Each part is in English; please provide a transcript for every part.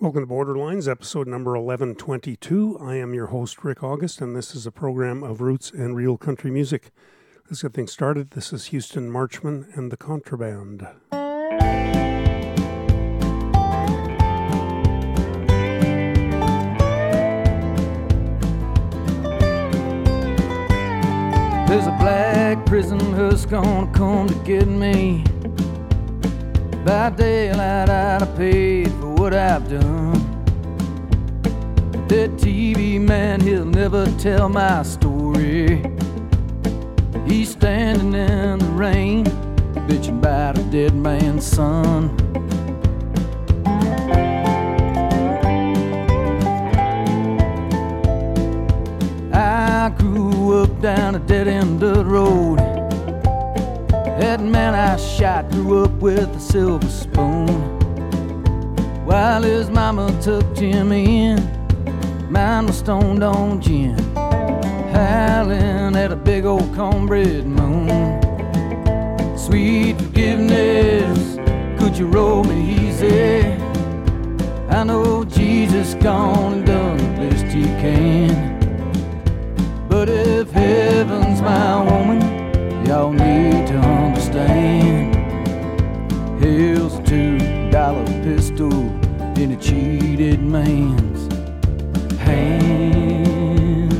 Welcome to Borderlines, episode number 1122. I am your host, Rick August, and this is a program of roots and real country music. Let's get things started. This is Houston Marchman and the Contraband. There's a black prison husk gonna come to get me. By daylight, I'd have paid for what I've done. That TV man, he'll never tell my story. He's standing in the rain, bitching about a dead man's son. I grew up down a dead end of the road. That man I shot grew up with a silver spoon. While his mama tucked him in, mine was stoned on gin, howling at a big old cornbread moon. Sweet forgiveness, could you roll me easy? I know Jesus gone and done the best he can. But if heaven's my woman, y'all need to understand. Hell's a two dollar pistol in a cheated man's hand.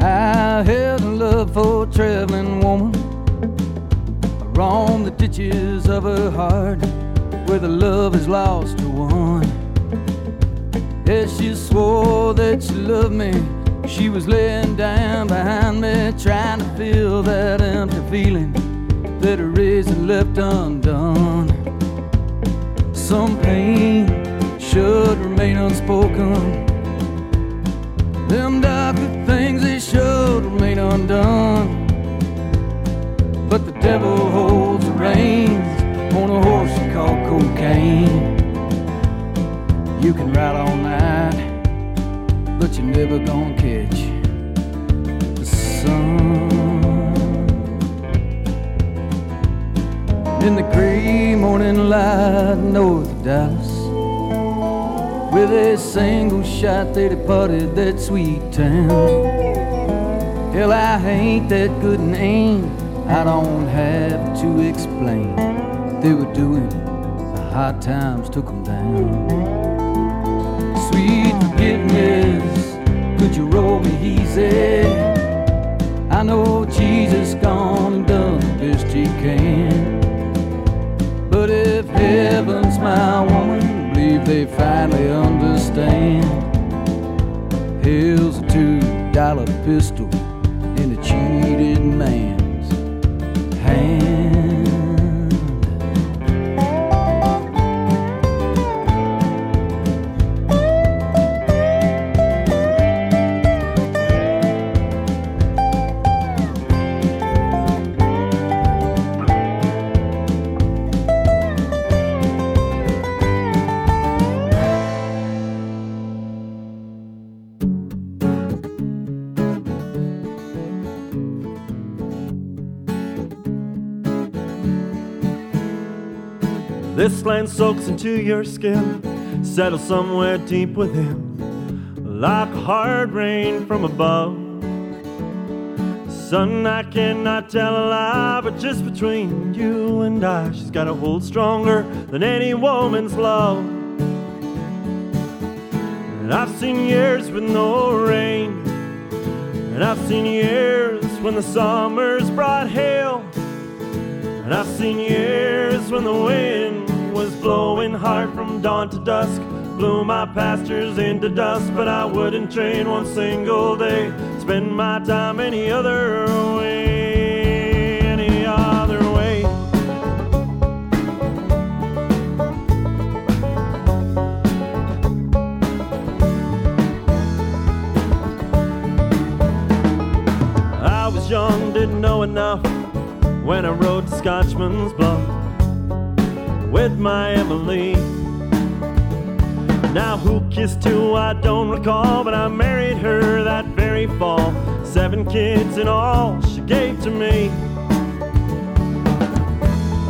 I had a love for a traveling woman. I the ditches of her heart where the love is lost to one. Yeah, she swore that she loved me. She was laying down behind me, trying to fill that empty feeling that her reason left undone. Some pain should remain unspoken. Them darker things they should remain undone. But the devil holds the reins on a horse called cocaine. You can ride all night, but you're never gonna catch In the gray morning light north of Dallas, with a single shot they departed that sweet town. Hell, I ain't that good an aim. I don't have to explain. They were doing the hard times took them down. Sweet forgiveness, could you roll me easy? I know Jesus gone and done the best he can. Heaven's my woman, believe they finally understand. Hell's a two dollar pistol in a cheated man's hand. This land soaks into your skin, settles somewhere deep within, like hard rain from above. Son, I cannot tell a lie, but just between you and I, she's got a hold stronger than any woman's love. And I've seen years with no rain, and I've seen years when the summers brought hail. And I've seen years when the wind was blowing hard from dawn to dusk, blew my pastures into dust, but I wouldn't trade one single day, spend my time any other way, any other way. I was young, didn't know enough when I rode Scotsman's Bluff with my Emily. Now, who kissed who, I don't recall, but I married her that very fall. Seven kids in all she gave to me.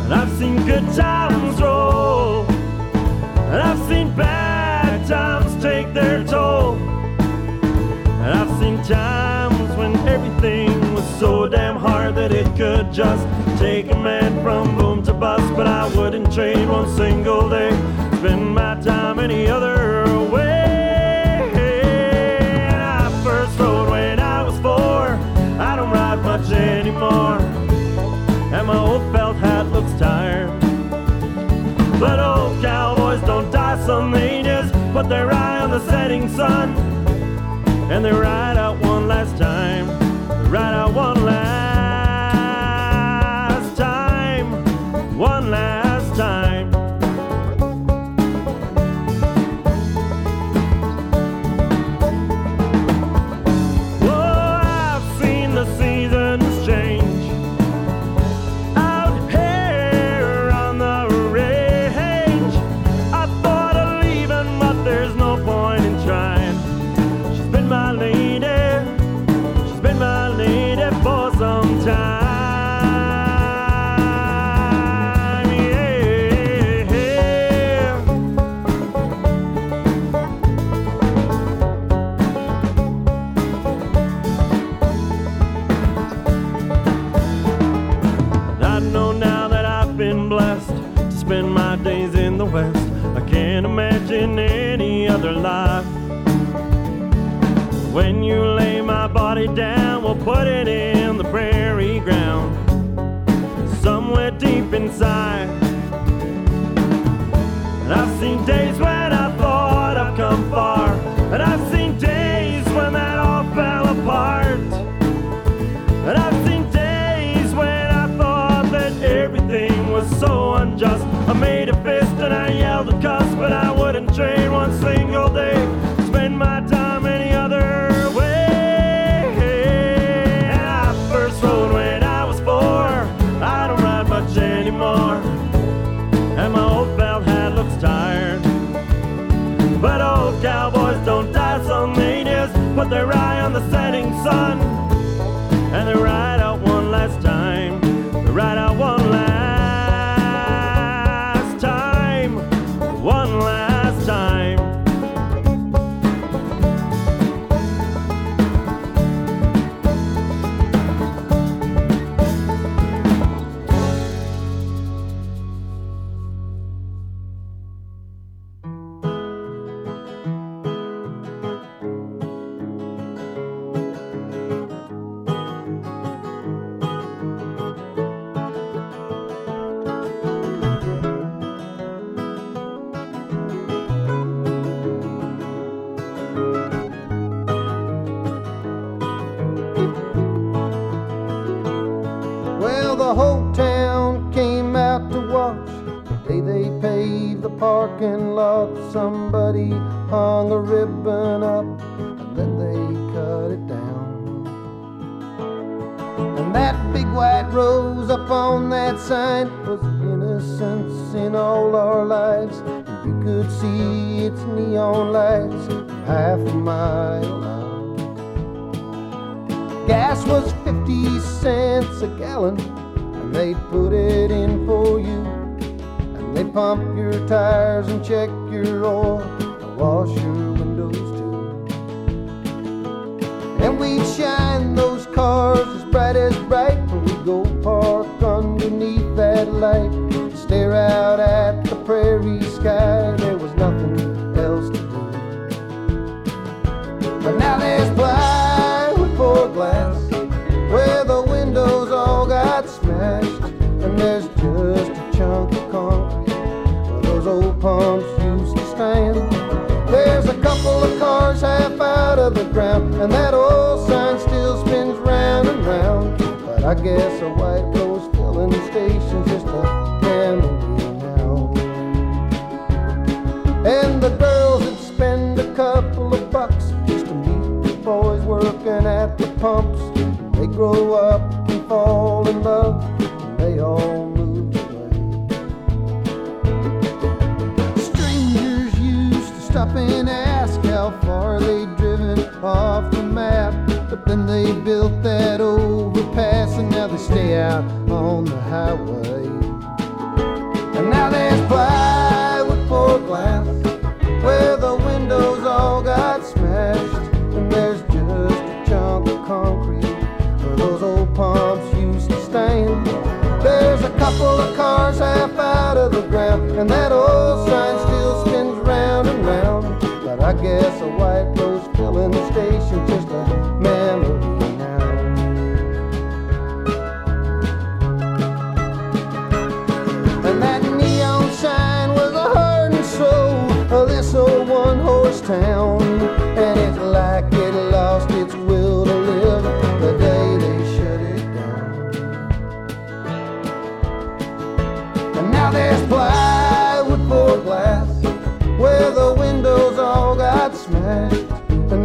And I've seen good times roll, and I've seen bad times take their toll. And I've seen times when everything was so damn hard that it could just take a man from bust. But I wouldn't trade one single day, spend my time any other way. I first rode when I was four, I don't ride much anymore. And my old felt hat looks tired. But old cowboys don't die, some they just put their eye on the setting sun. And they ride out one last time. Ride out one body down, we'll put it in the prairie ground, somewhere deep inside. And I've seen days when I thought I've come far, and I've seen days when that all fell apart. And I've seen days when I thought that everything was so unjust. I made a fist and I yelled a cuss, but I wouldn't trade one single sun.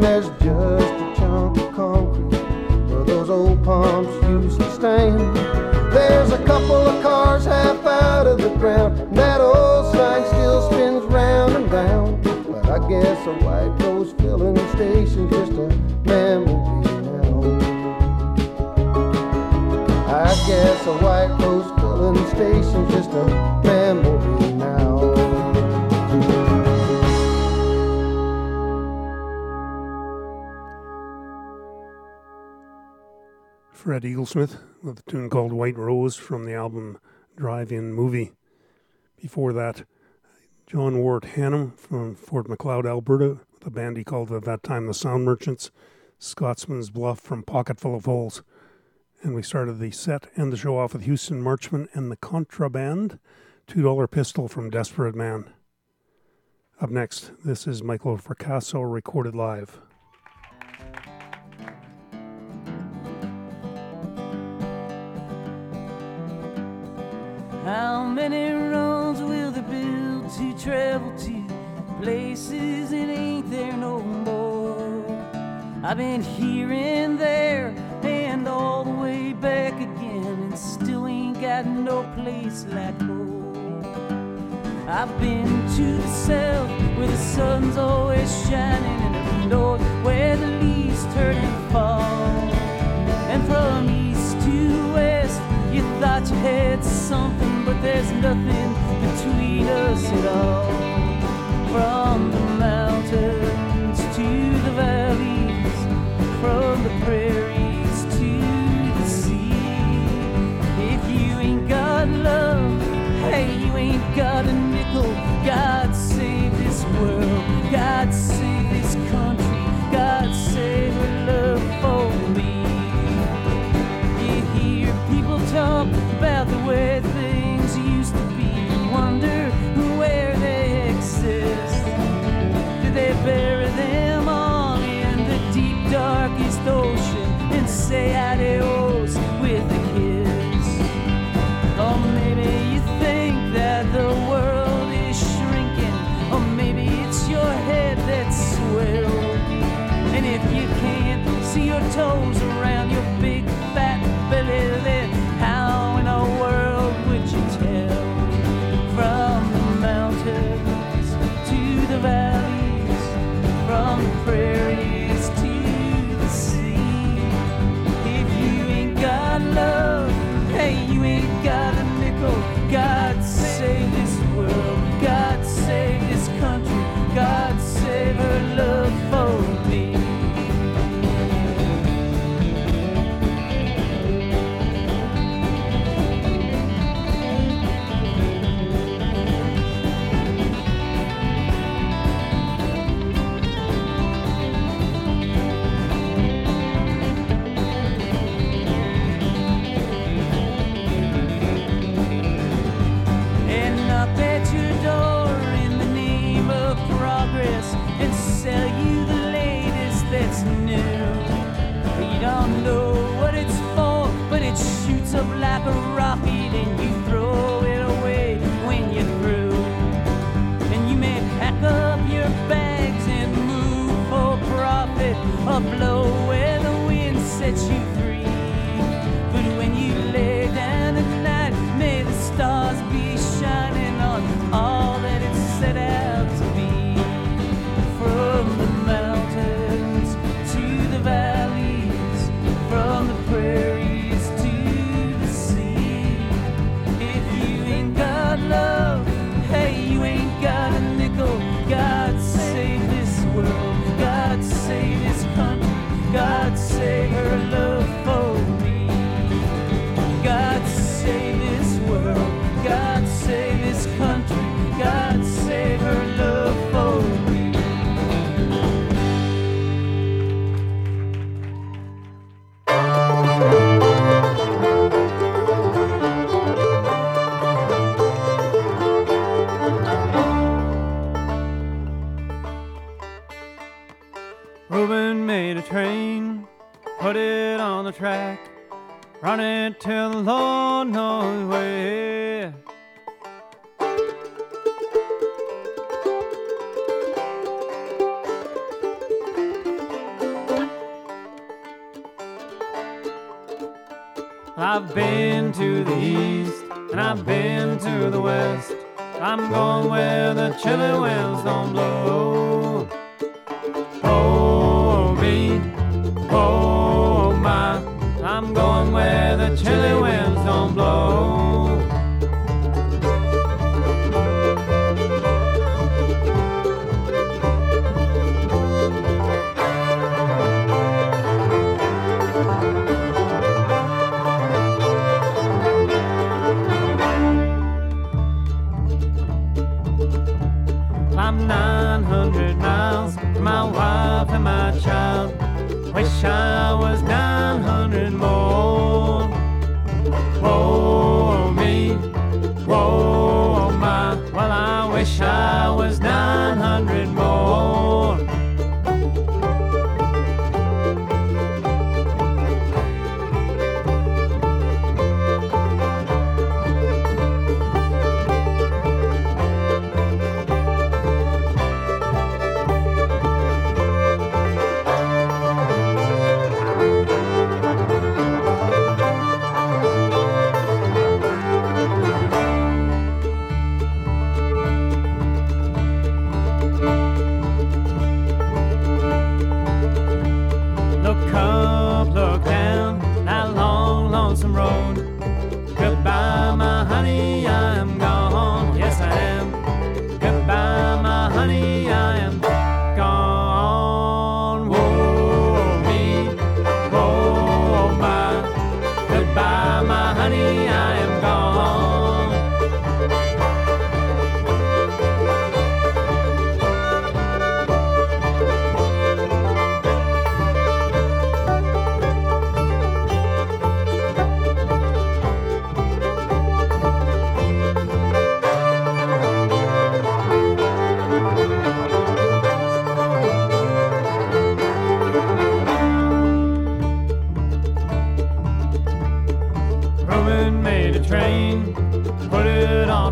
There's Eaglesmith with a tune called White Rose from the album Drive In Movie. Before that, John Wort Hannam from Fort Macleod, Alberta, with a band he called at that time the Sound Merchants, Scotsman's Bluff from Pocketful of Holes. And we started the set and the show off with Houston Marchman and the Contraband, $2 Pistol from Desperate Man. Up next, this is Michael Fracasso recorded live. How many roads will they build to travel to places it ain't there no more? I've been here and there and all the way back again and still ain't got no place like home. I've been to the south where the sun's always shining and up north where the leaves turn and fall. And from east to west, thought you had something, but there's nothing between us at all. From the mountains to the valleys, from the prairies to the sea. If you ain't got love, hey, you ain't got a nickel. God save this world, God save way things used to be wonder where they exist. Do they bury them all in the deep, darkest ocean and say adios with a kiss? Or oh, maybe you think that the world is shrinking, or maybe it's your head that's swelled. And if you can't see your toes up like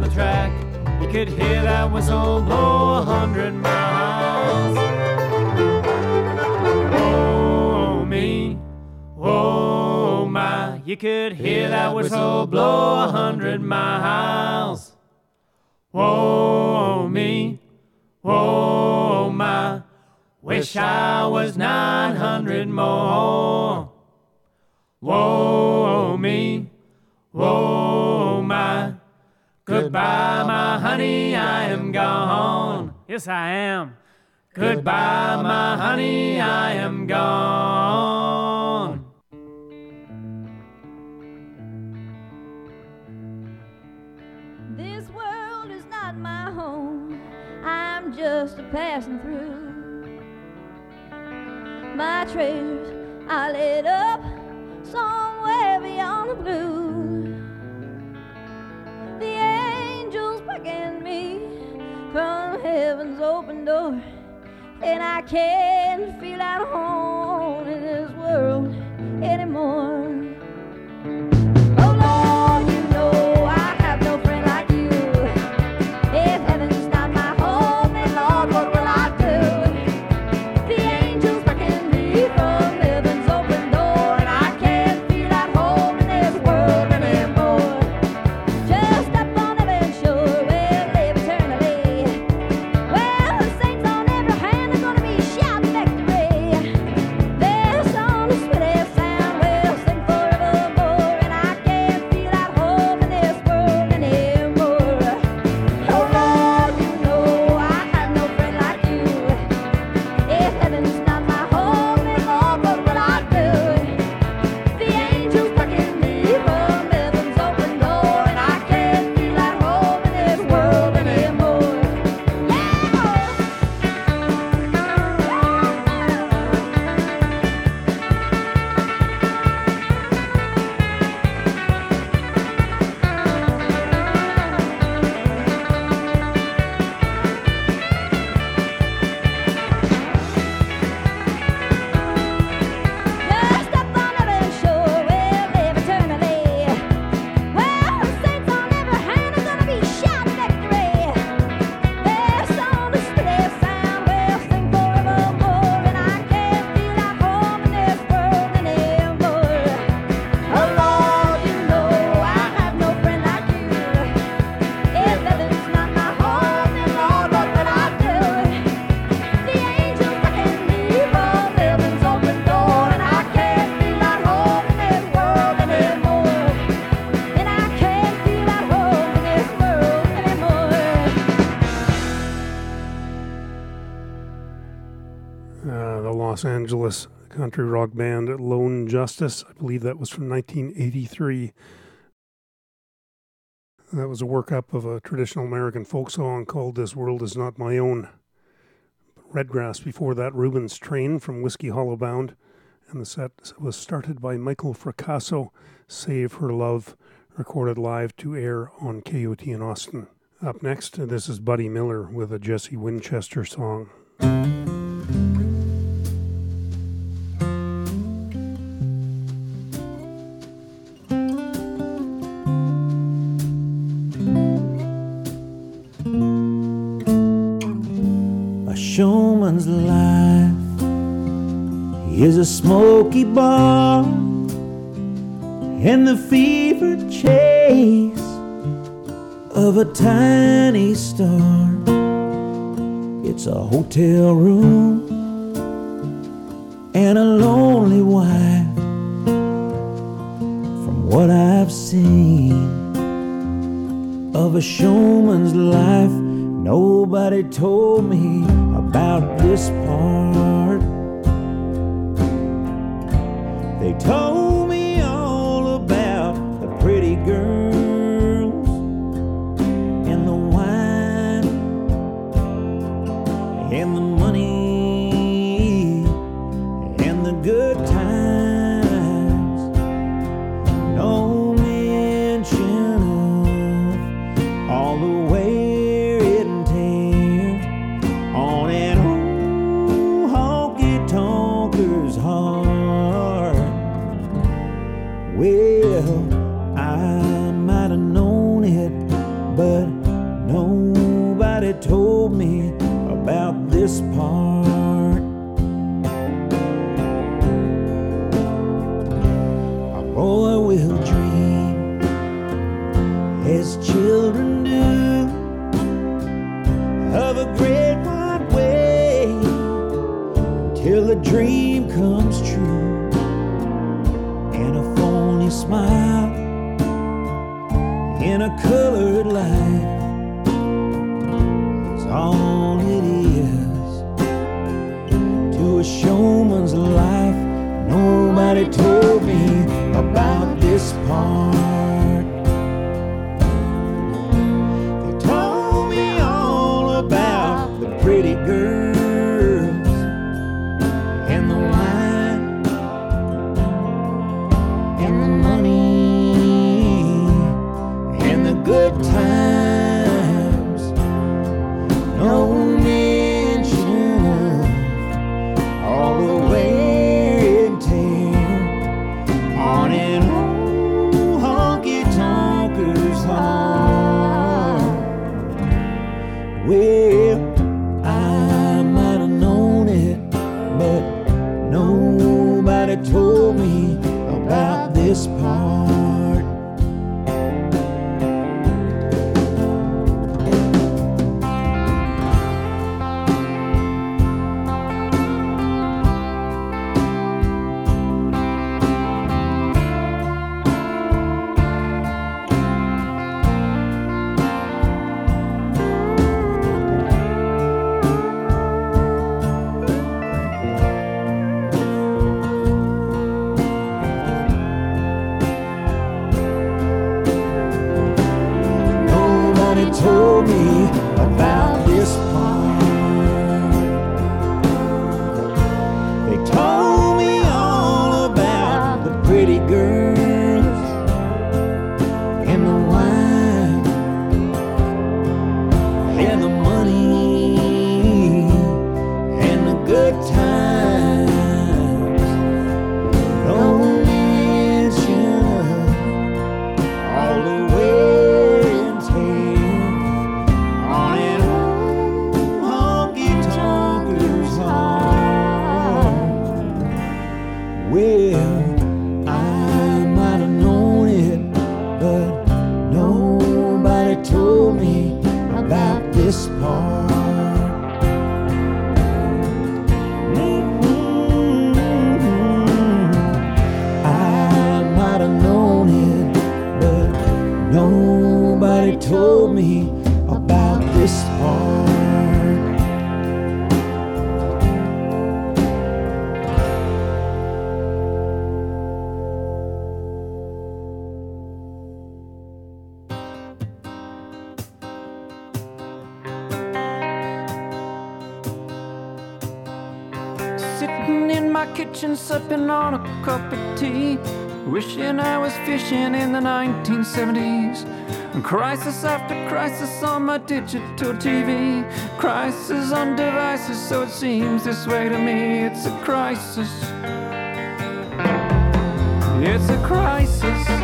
the track. You could hear that whistle blow a hundred miles. Oh, me, oh, my. You could hear that whistle blow a hundred miles. Whoa, me, whoa, my. Wish I was 900 more. Whoa, me, whoa. Goodbye, my honey, I am gone. Yes, I am. Goodbye, my honey, I am gone. This world is not my home, I'm just a passing through. My treasures are laid up somewhere beyond the blue. The back me from heaven's open door. And I can't feel at home in this world anymore. Angeles country rock band Lone Justice. I believe that was from 1983. That was a workup of a traditional American folk song called This World Is Not My Own. Redgrass before that, Rueben's Train from Whiskey Hollow Bound. And the set was started by Michael Fracasso, Save Her Love, recorded live to air on KUT in Austin. Up next, this is Buddy Miller with a Jesse Winchester song. It's a hotel room. 1970s. Crisis after crisis on my digital TV. Crisis on devices, so it seems this way to me. It's a crisis. It's a crisis.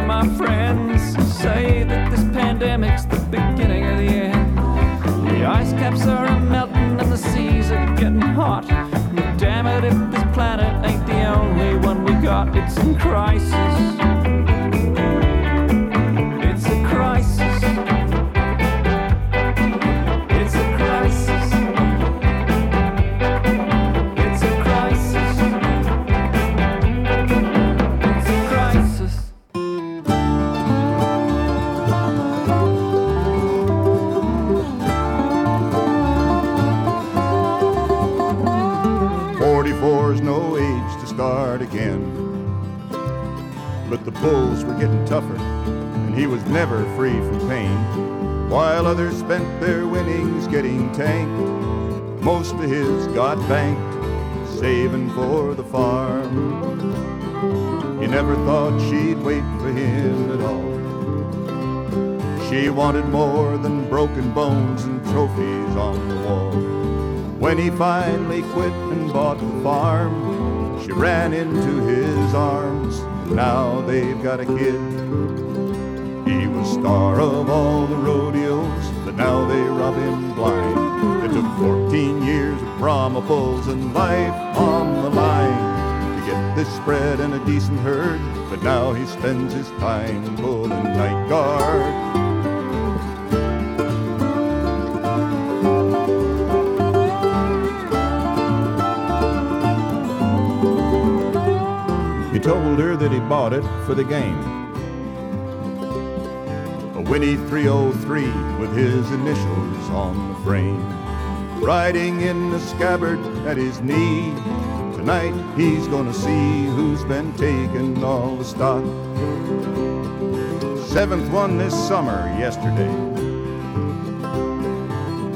Of my friends say that this pandemic's the beginning of the end. The ice caps are melting and the seas are getting hot. Damn it, if this planet ain't the only one we got, it's in crisis. But the bulls were getting tougher, and he was never free from pain. While others spent their winnings getting tanked, most of his got banked, saving for the farm. He never thought she'd wait for him at all. She wanted more than broken bones and trophies on the wall. When he finally quit and bought the farm, she ran into his arms. Now they've got a kid. He was star of all the rodeos, but now they rob him blind. It took 14 years of Brahma bulls and life on the line to get this spread and a decent herd, but now he spends his time pulling night guard. Told her that he bought it for the game. A Winnie 303 with his initials on the frame. Riding in the scabbard at his knee. Tonight he's gonna see who's been taking all the stock. Seventh one this summer, yesterday.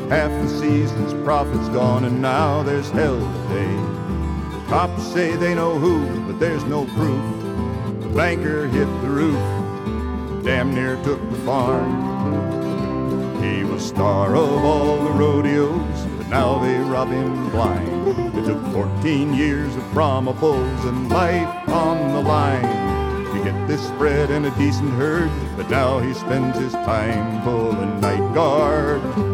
Half the season's profits gone, and now there's hell to pay. Cops say they know who, but there's no proof. The banker hit the roof, damn near took the farm. He was star of all the rodeos, but now they rob him blind. It took 14 years of Brahma bulls and life on the line to get this spread and a decent herd, but now he spends his time pulling night guard.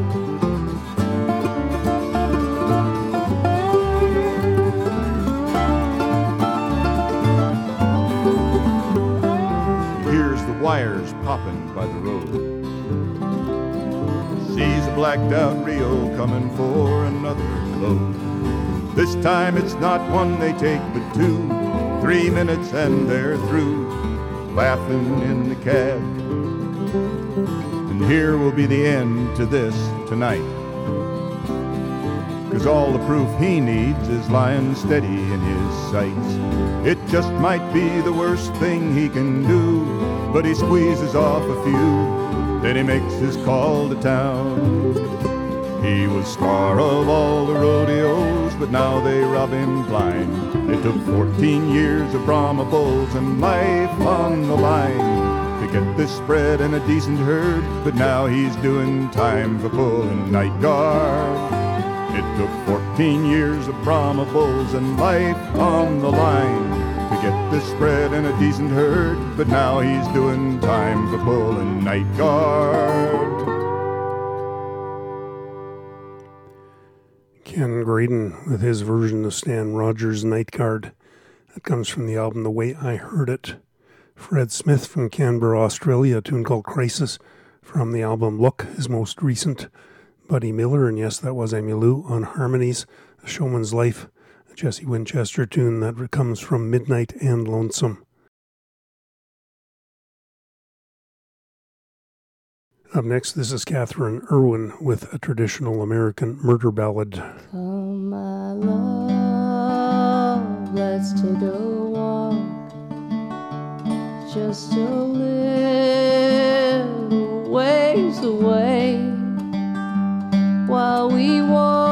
Blacked out Rio coming for another load. This time it's not one they take, but two. Three minutes and they're through, laughing in the cab. And here will be the end to this tonight. Cause all the proof he needs is lying steady in his sights. It just might be the worst thing he can do, but he squeezes off a few, then he makes his call to town. He was star of all the rodeos, but now they rob him blind. It took 14 years of Brahma bulls and life on the line to get this spread and a decent herd, but now he's doing time for pulling night guard. It took 14 years of Brahma bulls and life on the line get this spread and a decent herd, but now he's doing time for pulling night guard. Ken Graydon with his version of Stan Rogers' Night Guard. That comes from the album The Way I Heard It. Fred Smith from Canberra, Australia, a tune called Crisis from the album Look, his most recent. Buddy Miller, and yes, that was Amy Emmylou on harmonies, A Showman's Life, a Jesse Winchester tune that comes from Midnight and Lonesome. Up next, this is Catherine Irwin with a traditional American murder ballad. Come, my love, let's take a walk. Just a little ways away. While we walk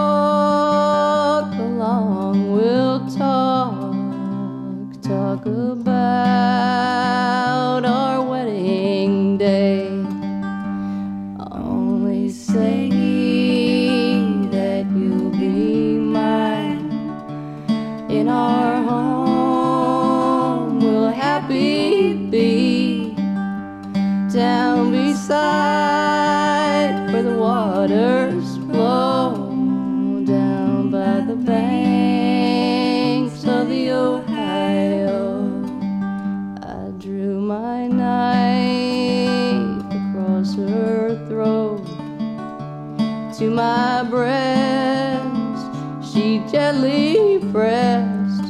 gently pressed.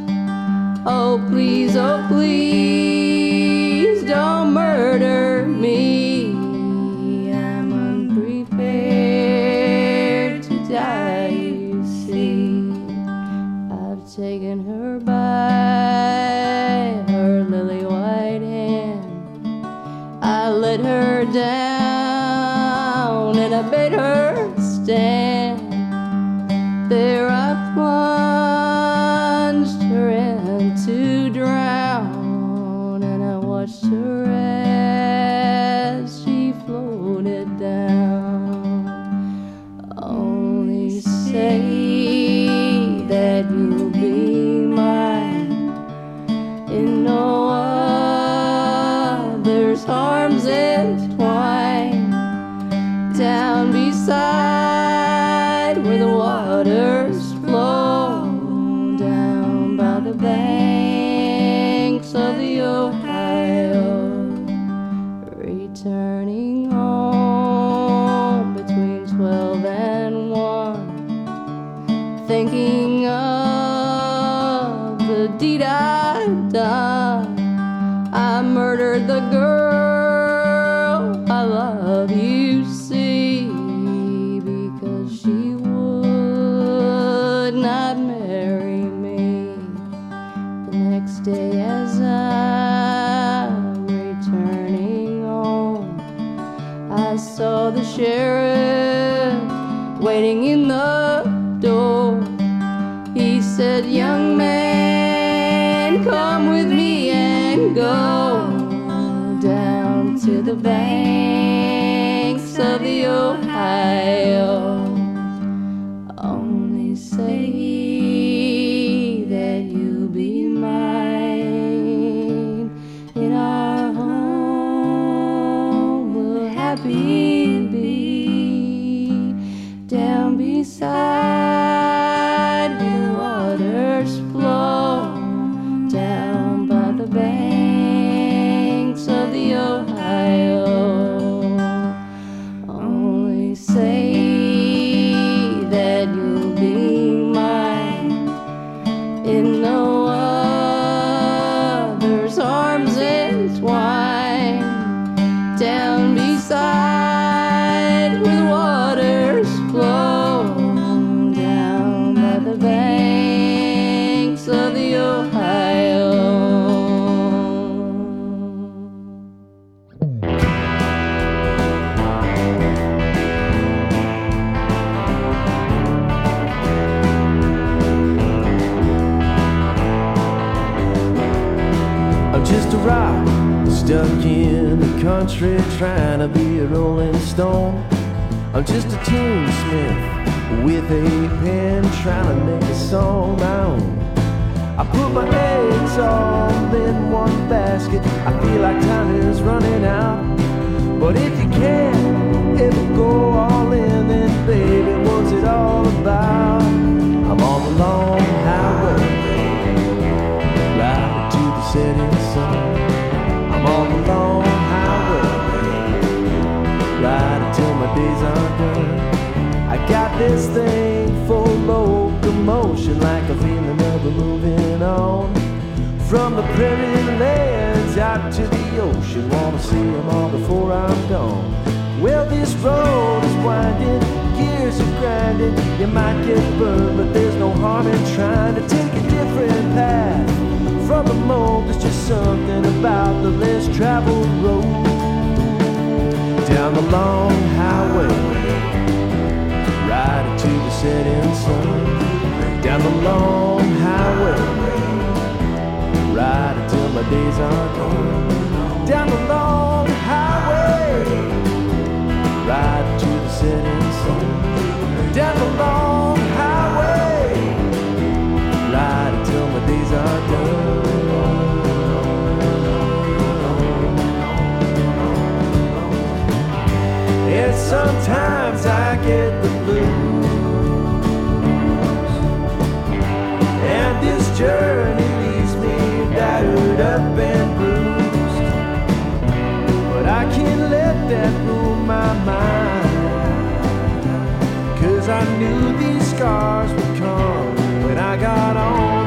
Oh, please, oh, please of the Ohio. Country trying to be a rolling stone. I'm just a tunesmith with a pen trying to make a song my own. I put my eggs all in one basket. I feel like time is running out. But if you can't ever go all in, then baby, what's it all about? I'm on the long highway right to the setting my days are done. I got this thing for locomotion, like a feeling of moving on. From the prairie lands out to the ocean, wanna see them all before I'm gone. Well, this road is winding, gears are grinding. You might get burned, but there's no harm in trying to take a different path from the mold. There's just something about the less traveled road. Down the long highway, right into the setting sun. Down the long highway, right until my days are done. Down the long highway, right to the setting sun. Down the long highway, right until my days are done. Sometimes I get the blues. And this journey leaves me battered up and bruised. But I can't let that rule my mind. Cause I knew these scars would come when I got on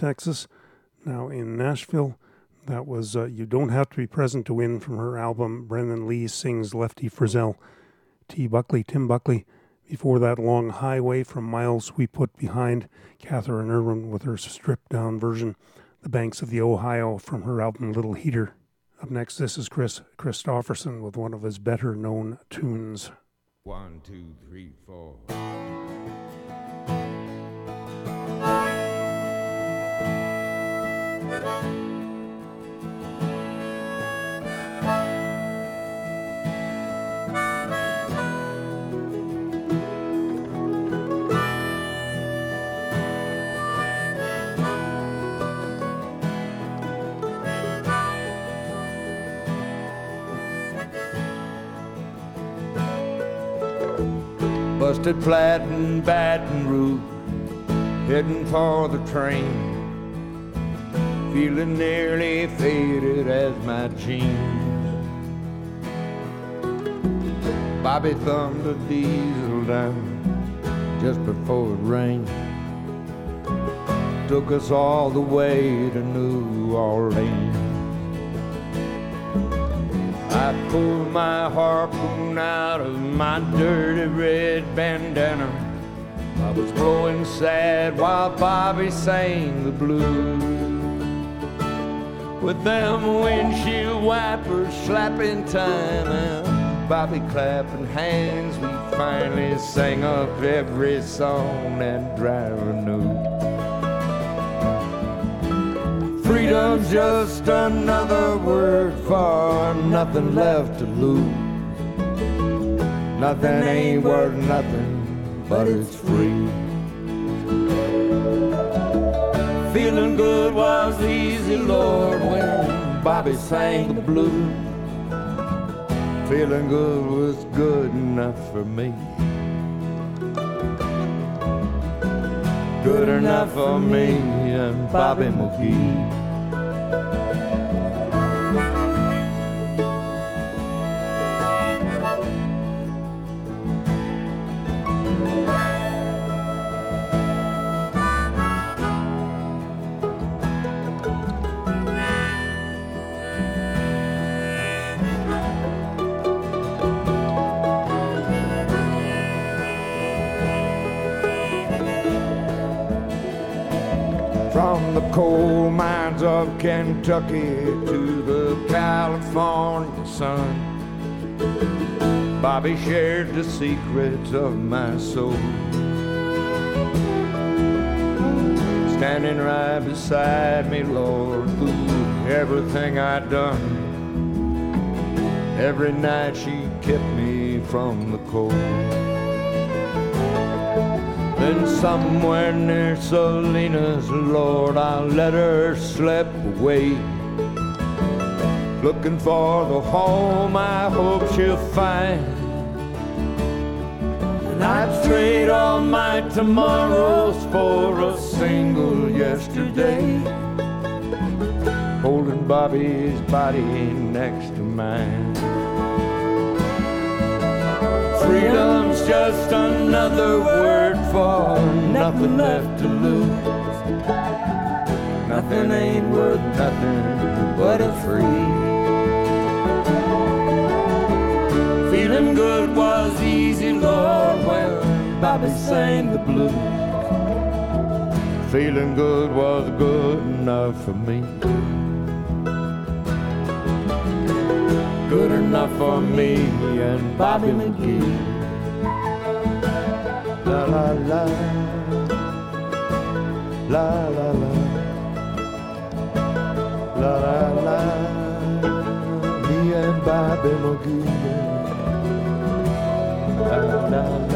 Texas, now in Nashville. That was uh, You Don't Have to Be Present to Win from her album Brennen Leigh Sings Lefty Frizzell. T. Buckley, Tim Buckley. Before that, Long Highway from Miles We Put Behind. Catherine Irwin with her stripped down version. The Banks of the Ohio from her album Little Heater. Up next, this is Kris Kristofferson with one of his better known tunes. One, two, three, four. Busted flat in Baton Rouge, heading for the train. Feeling nearly faded as my jeans. Bobby thumbed a diesel down just before it rained. Took us all the way to New Orleans. I pulled my harpoon out of my dirty red bandana. I was blowing sad while Bobby sang the blues. With them windshield wipers slapping time and Bobby clapping hands, we finally sang up every song that driver knew. Freedom's just another word for nothing left to lose. Nothing ain't worth nothing, but it's free. Feeling good was easy, Lord, when Bobby sang the blues. Feeling good was good enough for me. Good enough for me and Bobby McGee. Of Kentucky to the California sun, Bobby shared the secrets of my soul. Standing right beside me, Lord, everything I'd done. Every night she kept me from the cold. Somewhere near Salinas, Lord, I let her slip away. Looking for the home I hope she'll find. And I'd trade all my tomorrows for a single yesterday. Holding Bobby's body next to mine. Freedom's just another word nothing left to lose. Nothing ain't worth nothing but a free. Feeling good was easy, Lord, when Bobby sang the blues. Feeling good was good enough for me. Good enough for me and Bobby McGee la la la la la la La la la, me and Bob and Magoo. La la la.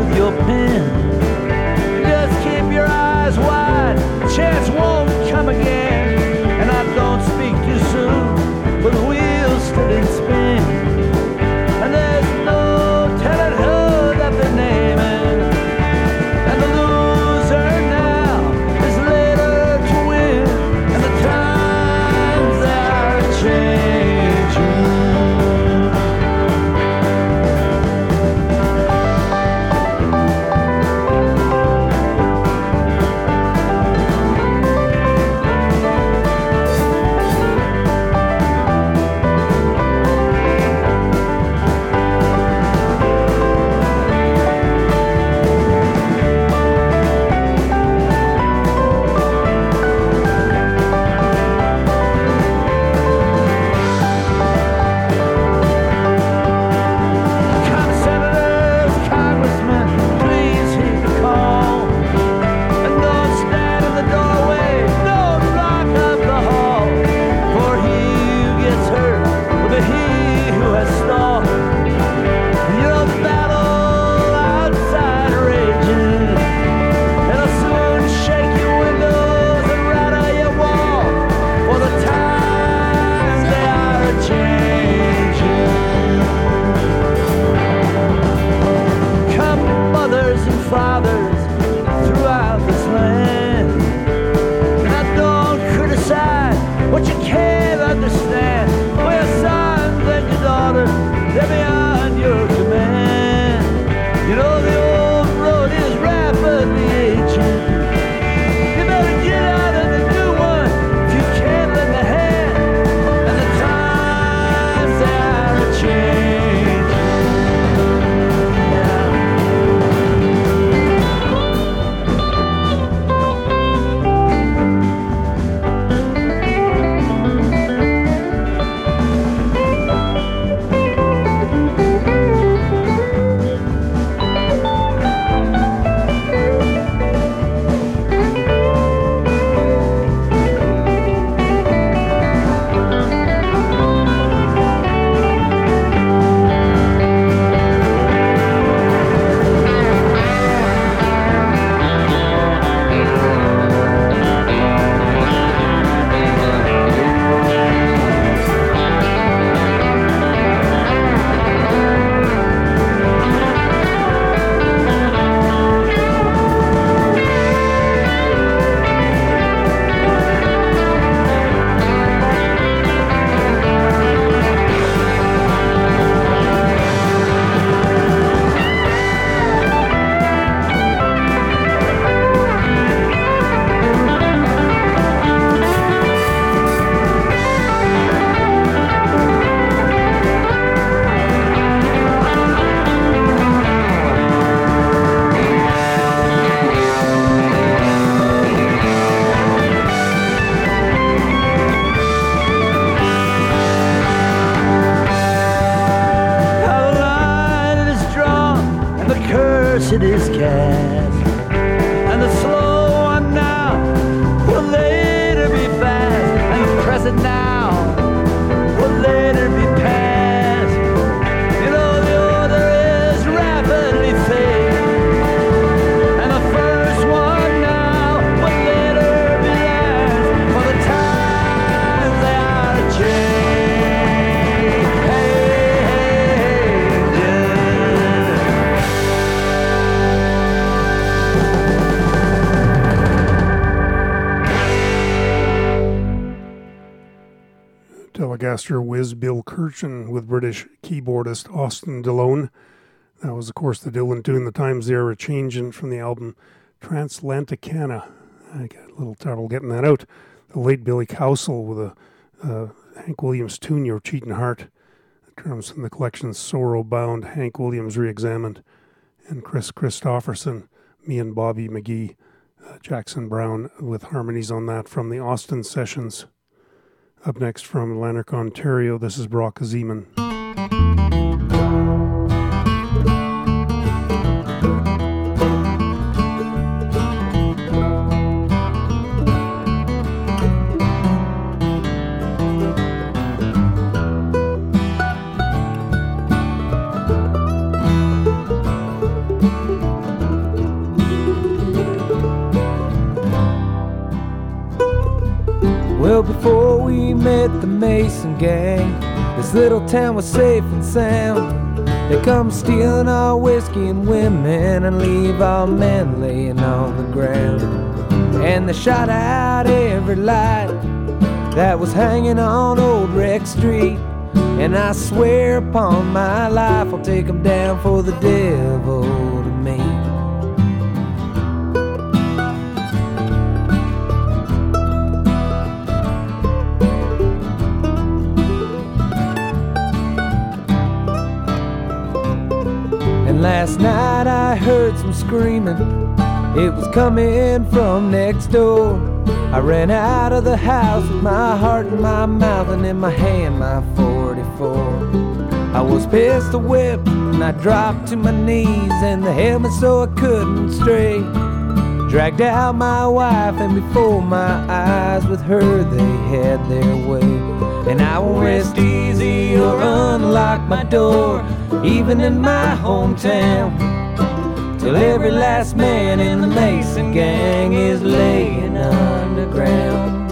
with your pen. Just keep your eyes wide, chance won't come again. With British keyboardist Austin De Lone. That was, of course, the Dylan tune, The Times They Are Changin' from the album Translanticana. I got a little trouble getting that out. The late Billy Cowsill with a uh, Hank Williams tune, Your Cheatin' Heart. Drums from the collection Sorrow Bound, Hank Williams Reexamined, and Kris Kristofferson, me and Bobby McGee, uh, Jackson Browne with harmonies on that from the Austin Sessions. Up next from Lanark, Ontario, this is Brock Zeman. We met the Mason gang, this little town was safe and sound. They come stealing our whiskey and women and leave our men laying on the ground. And they shot out every light that was hanging on Old Rex Street. And I swear upon my life I'll take 'em down for the devil to me. Last night I heard some screaming. It was coming from next door. I ran out of the house with my heart in my mouth and in my hand my 44. I was pistol whipped and I dropped to my knees and the helmet so I couldn't stray. Dragged out my wife and before my eyes with her they had their way. And I won't rest easy you're unlock my door, even in my hometown. Till every last man in the Mason gang is laying underground.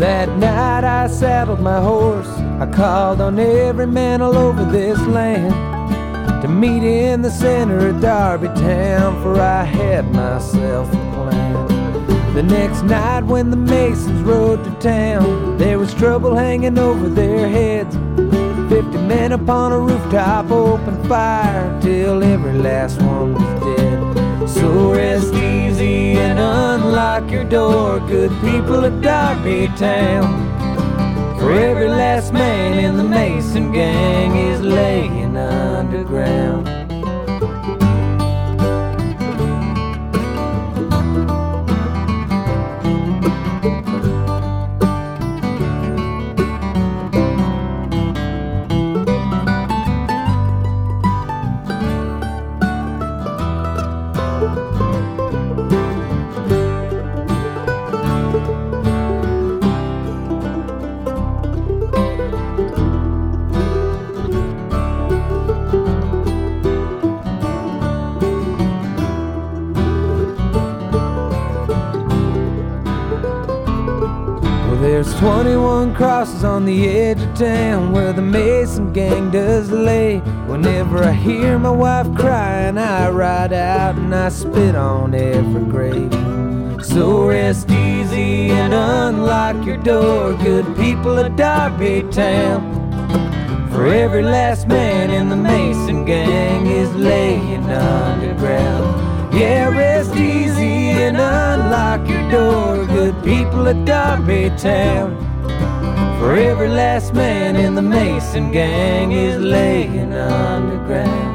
That night I saddled my horse. I called on every man all over this land to meet in the center of Darby Town, for I had myself a plan. The next night, when the Masons rode to town, there was trouble hanging over their heads. Fifty men upon a rooftop opened fire till every last one was dead. So rest easy and unlock your door, good people of Darby Town. For every last man in the Mason gang is laying underground. 21 crosses on the edge of town where the Mason gang does lay. Whenever I hear my wife crying, I ride out and I spit on every grave. So rest easy and unlock your door, good people of Darby Town. For every last man in the Mason gang is laying underground. Yeah, rest easy and unlock your door, good people of Darby Town. For every last man in the Mason gang is laying underground.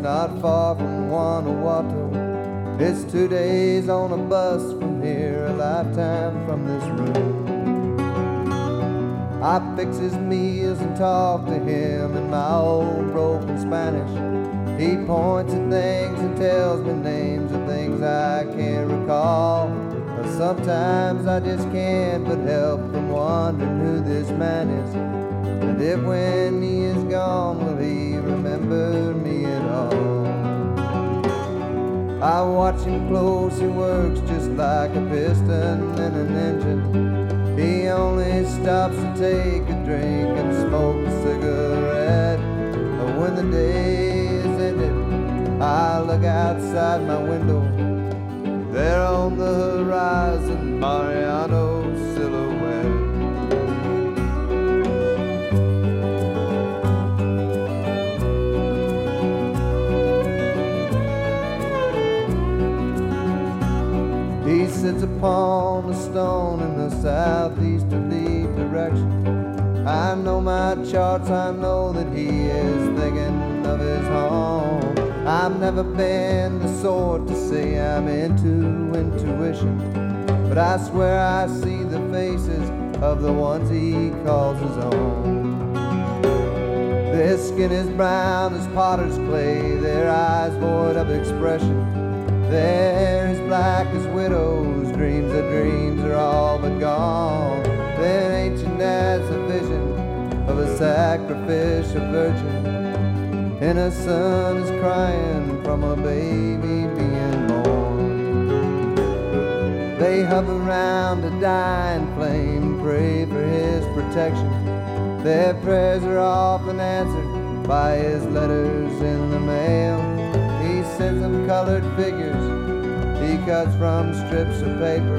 Not far from Guanajuato. It's two days on a bus from here, a lifetime from this room. I fix his meals and talk to him in my old broken Spanish. He points at things and tells me names of things I can't recall. But sometimes I just can't but help from wondering who this man is. And if when he is gone, will he remember me? I watch him close, he works just like a piston in an engine. He only stops to take a drink and smoke a cigarette. But when the day is ended, I look outside my window. There on the horizon, Mariano's He sits upon a stone in the southeasterly direction. I know my charts, I know that he is thinking of his home. I've never been the sort to say I'm into intuition, but I swear I see the faces of the ones he calls his own. Their skin is brown as potter's clay, their eyes void of expression. They're black as widows' dreams, their dreams are all but gone. They're ancient as a vision of a sacrificial virgin. And a son is crying from a baby being born. They hover around a dying flame, pray for his protection. Their prayers are often answered by his letters in the mail. He sends them colored figures cuts from strips of paper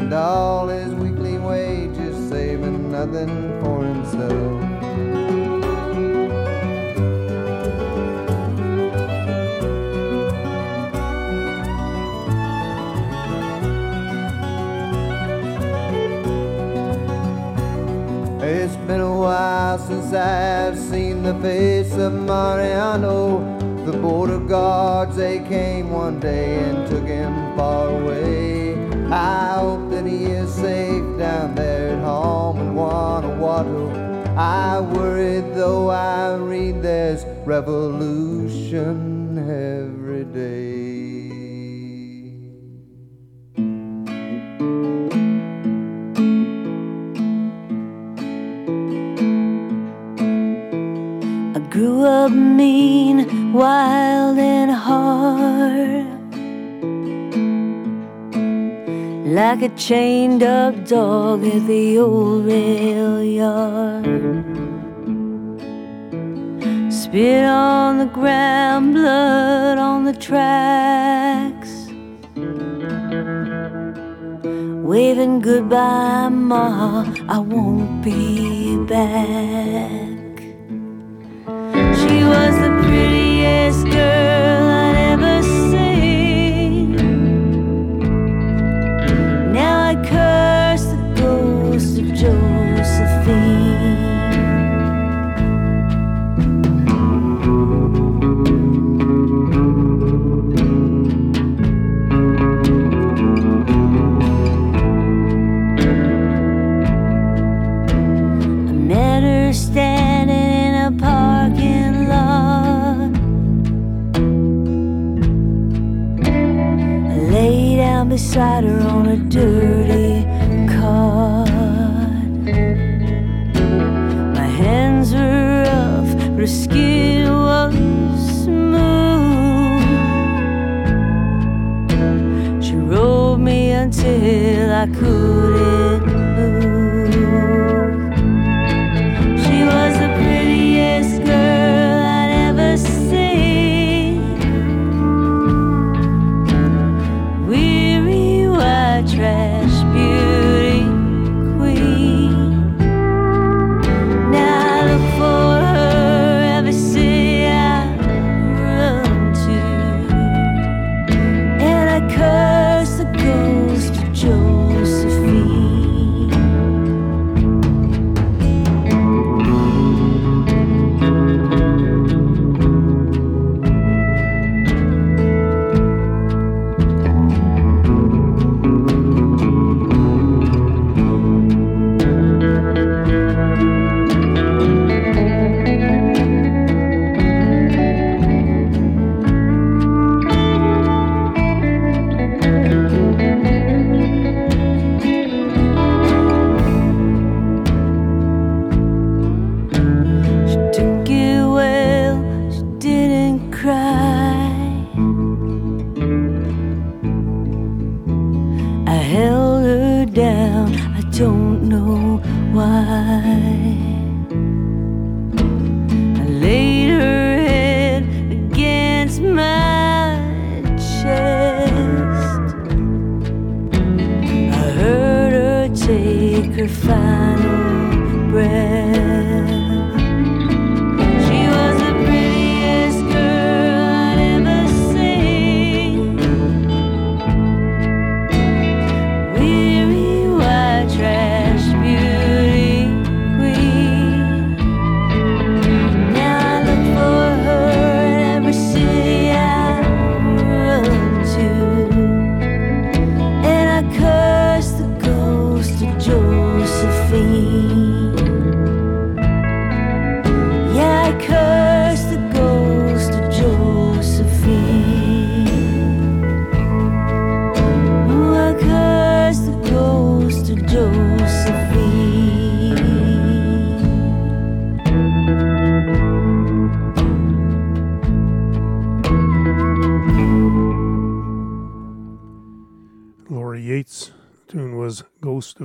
and all his weekly wages, saving nothing for himself. It's been a while since I've seen the face of Mariano. The border guards, they came one day and took him far away. I hope that he is safe down there at home in Guanajuato. I worry though I read there's revolution every day. Grew up mean, wild, and hard. Like a chained up dog at the old rail yard. Spit on the ground, blood on the tracks. Waving goodbye, Ma, I won't be back. She was the prettiest girl beside her on a dirty cot. My hands were rough, but her skin was smooth. She rolled me until I couldn't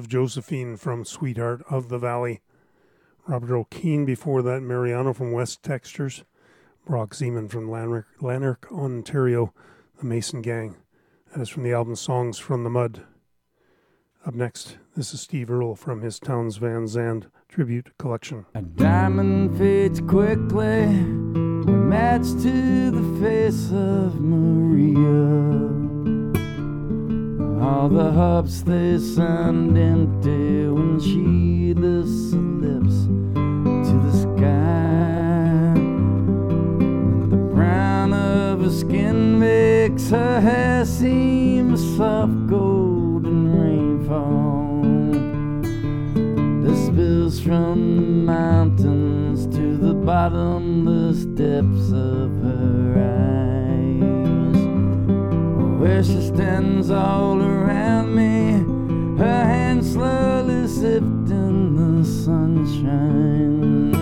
Josephine from Sweetheart of the Valley. Robert Earl Keen before that, Mariano from West Textures, Brock Zeman from Lanark, Lanark, Ontario, the Mason Gang. That is from the album Songs from the Mud. Up next, this is Steve Earle from his Townes Van Zandt tribute collection. A diamond fades quickly matched to the face of Maria. All the hubs they send empty when she her lips to the sky. And the brown of her skin makes her hair seem soft golden rainfall that spills from mountains to the bottomless depths of her eyes. Where she stands all around me, her hands slowly sifting the sunshine.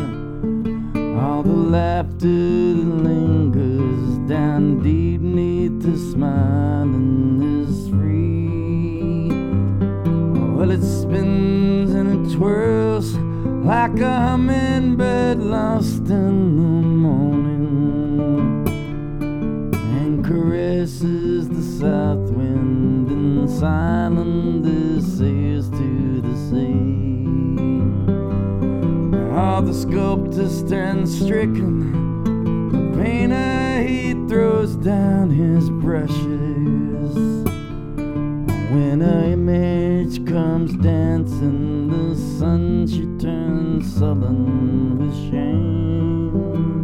All the laughter that lingers down deep neath the smile smiling is free. Well, it spins and it twirls like a hummingbird lost in the morning and caresses the south wind and silently says to the sea. All the sculptor stands stricken, the painter he throws down his brushes. When her image comes dancing, the sun she turns sullen with shame.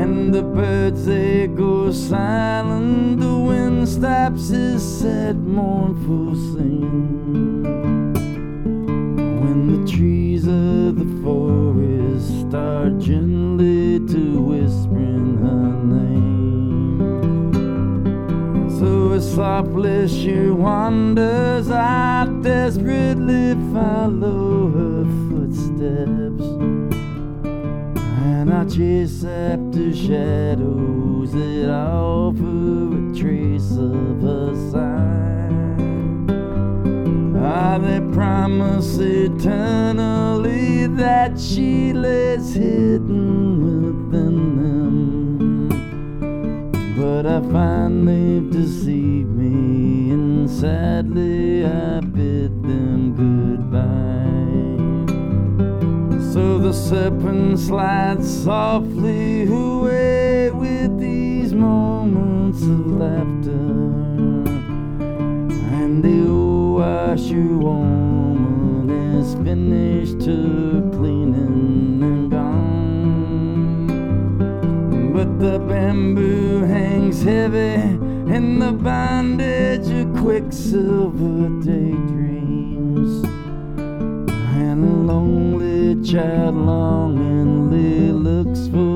And the birds they go silent, wind stops his sad mournful singing. When the trees of the forest start gently to whispering her name. So softly she wanders, I desperately follow her footsteps. And I chase after shadows that offer a trace of her side. Ah, they promise eternally that she lays hidden within them. But I find they've deceived me, and sadly I bid them goodbye. So the serpent slides softly away with these moments of laughter. Old washerwoman is finished her cleaning and gone. But the bamboo hangs heavy in the bondage of quicksilver daydreams. And a lonely child longingly looks for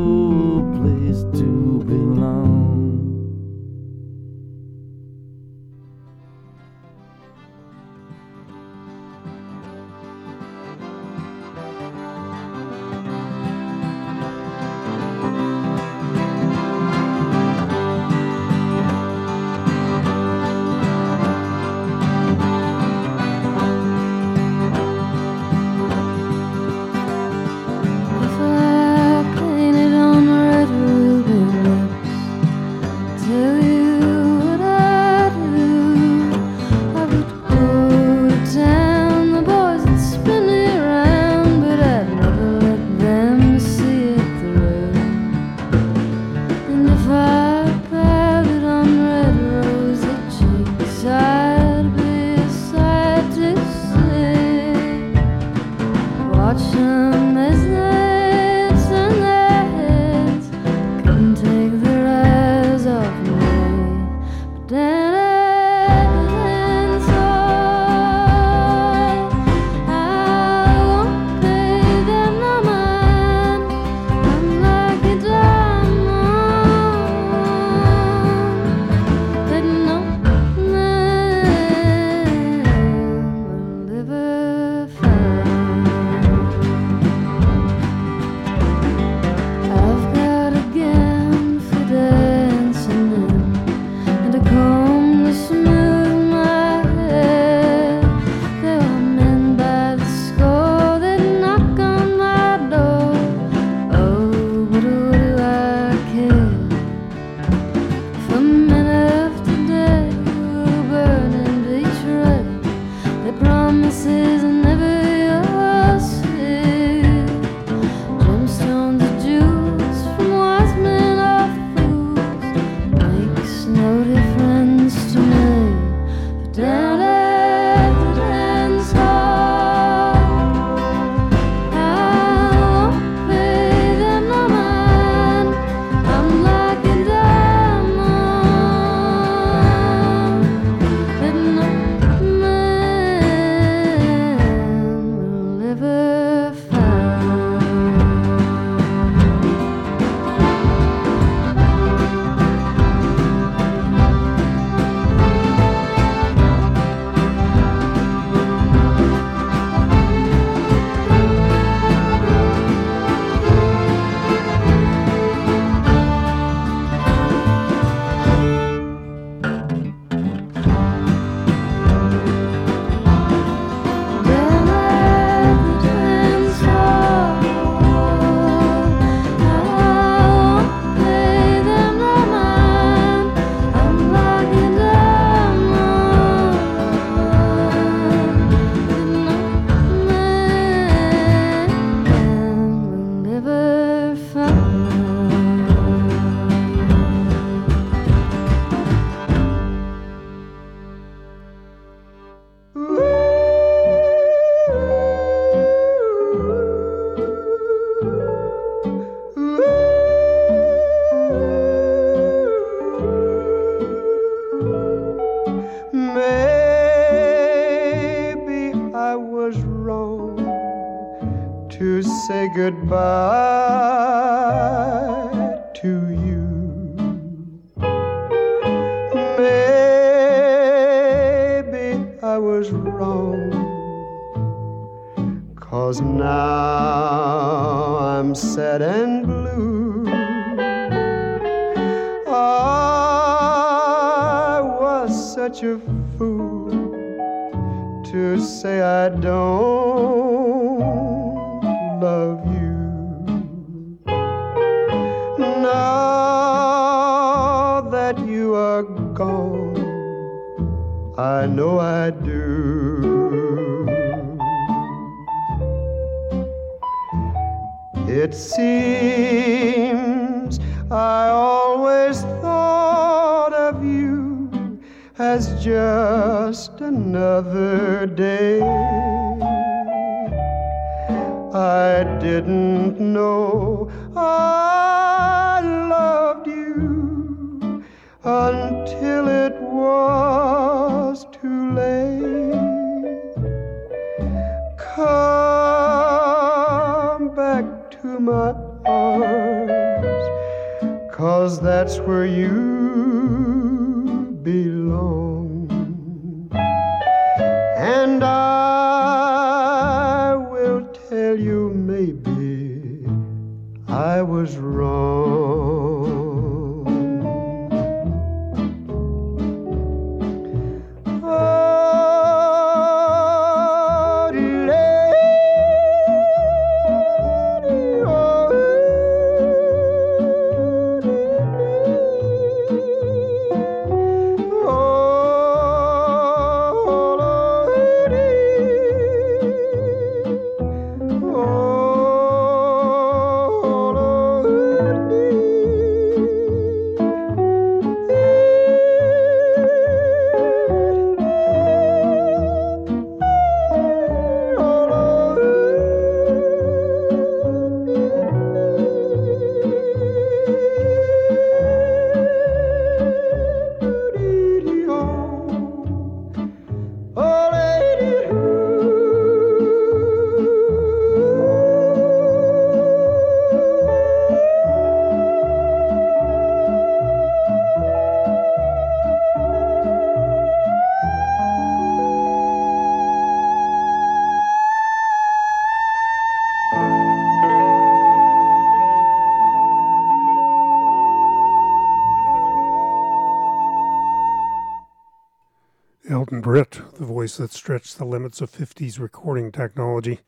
voice that stretched the limits of 50s recording technology.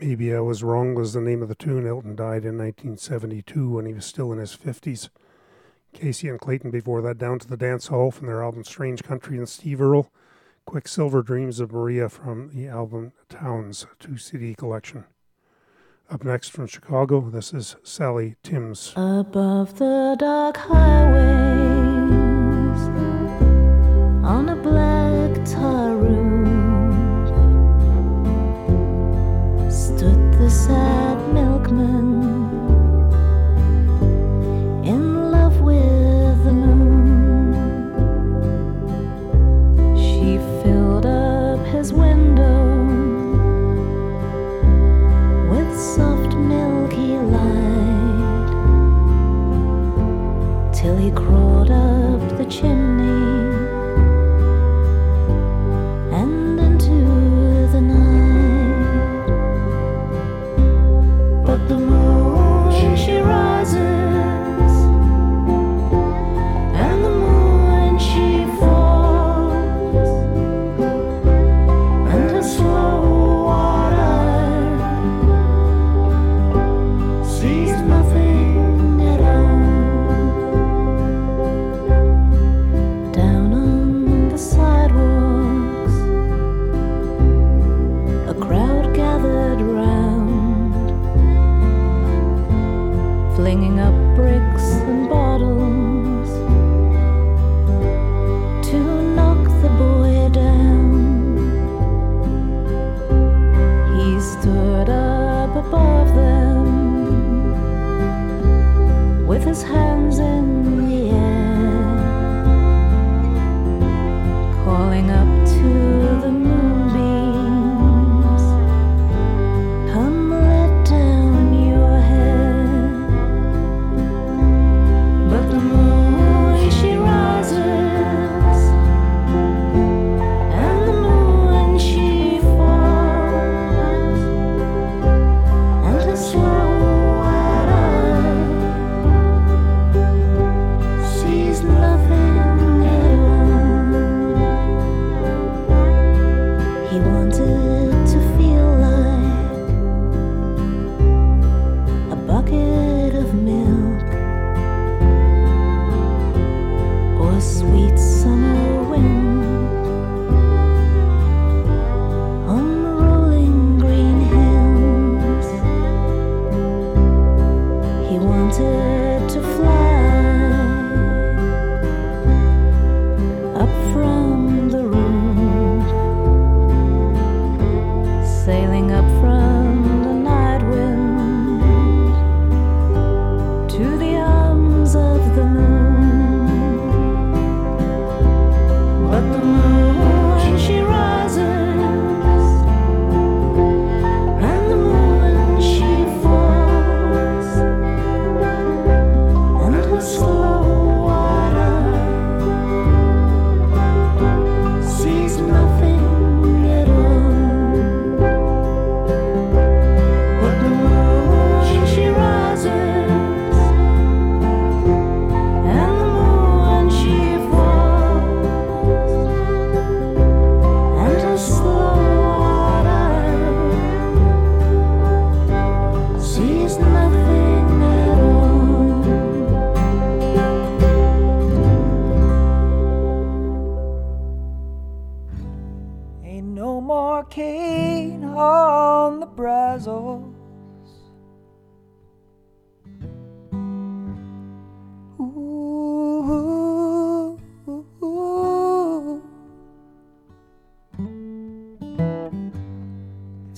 Maybe I Was Wrong was the name of the tune. Elton died in 1972 when he was still in his 50s. Kacy and Clayton before that down to the dance hall from their album Strange Country and Steve Earle. Quicksilver Dreams of Maria from the album Townes 2 CD collection. Up next from Chicago, this is Sally Timms. Above the dark highway. sad milkman.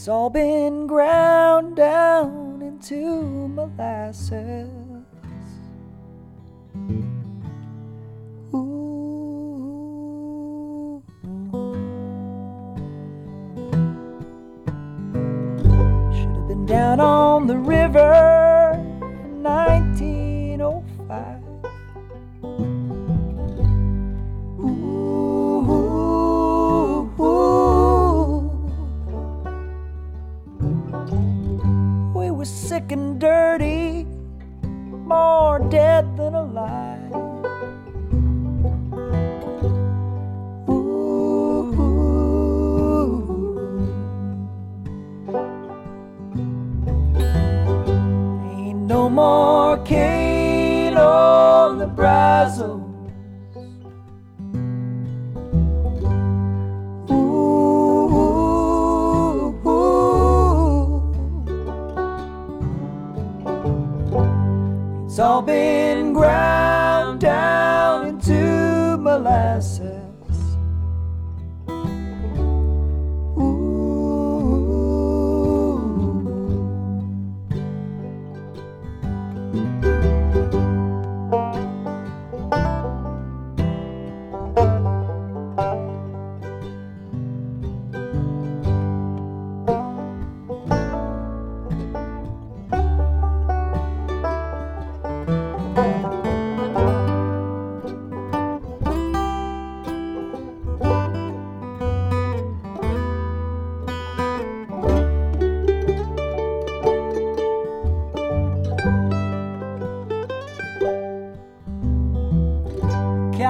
It's all been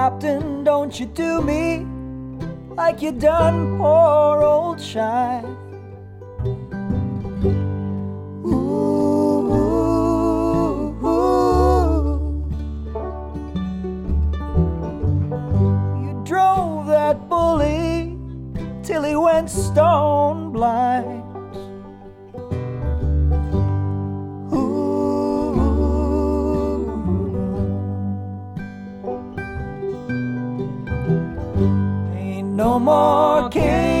Captain, don't you do me like you done poor old Shine. Ooh. You drove that bully till he went stone blind. care.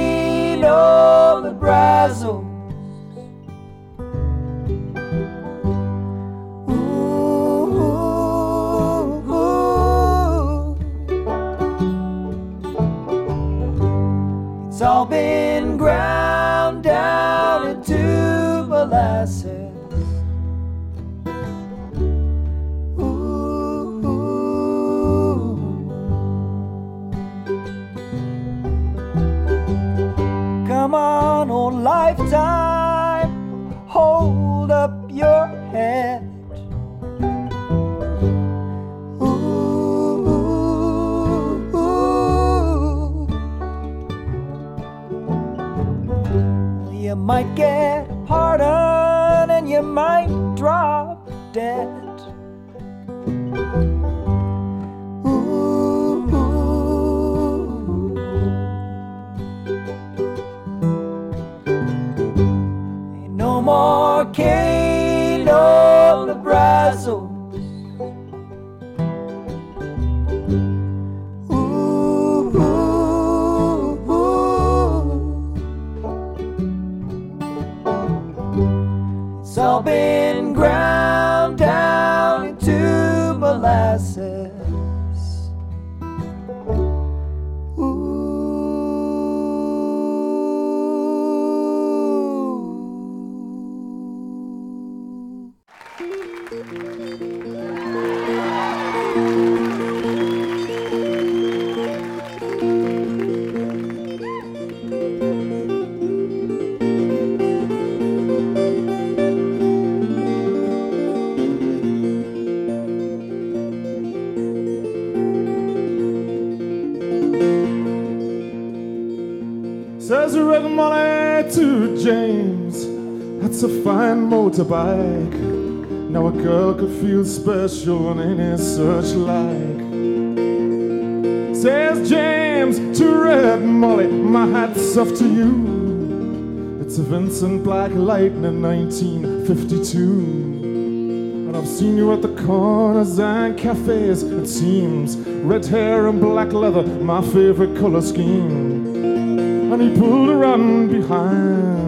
a. Now a girl could feel special in any such like. Says James to Red Molly, my hat's off to you. It's a Vincent Black Lightning 1952. And I've seen you at the corners and cafes, it seems. Red hair and black leather, my favorite color scheme. And he pulled around behind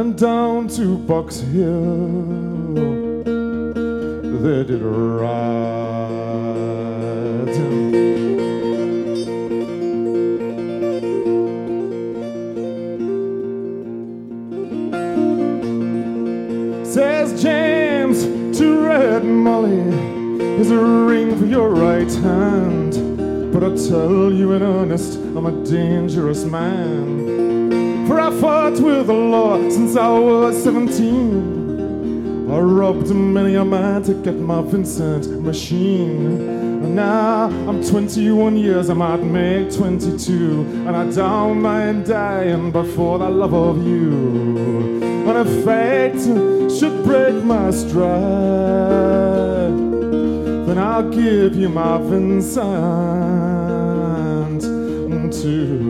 and down to Box Hill. They did ride. Says James to Red Molly, here's a ring for your right hand. But I tell you in earnest, I'm a dangerous man. Fought with the law since I was 17. I robbed many a man to get my Vincent machine. And now I'm 21 years, I might make 22. And I don't mind dying, but for the love of you. And if fate should break my stride, then I'll give you my Vincent to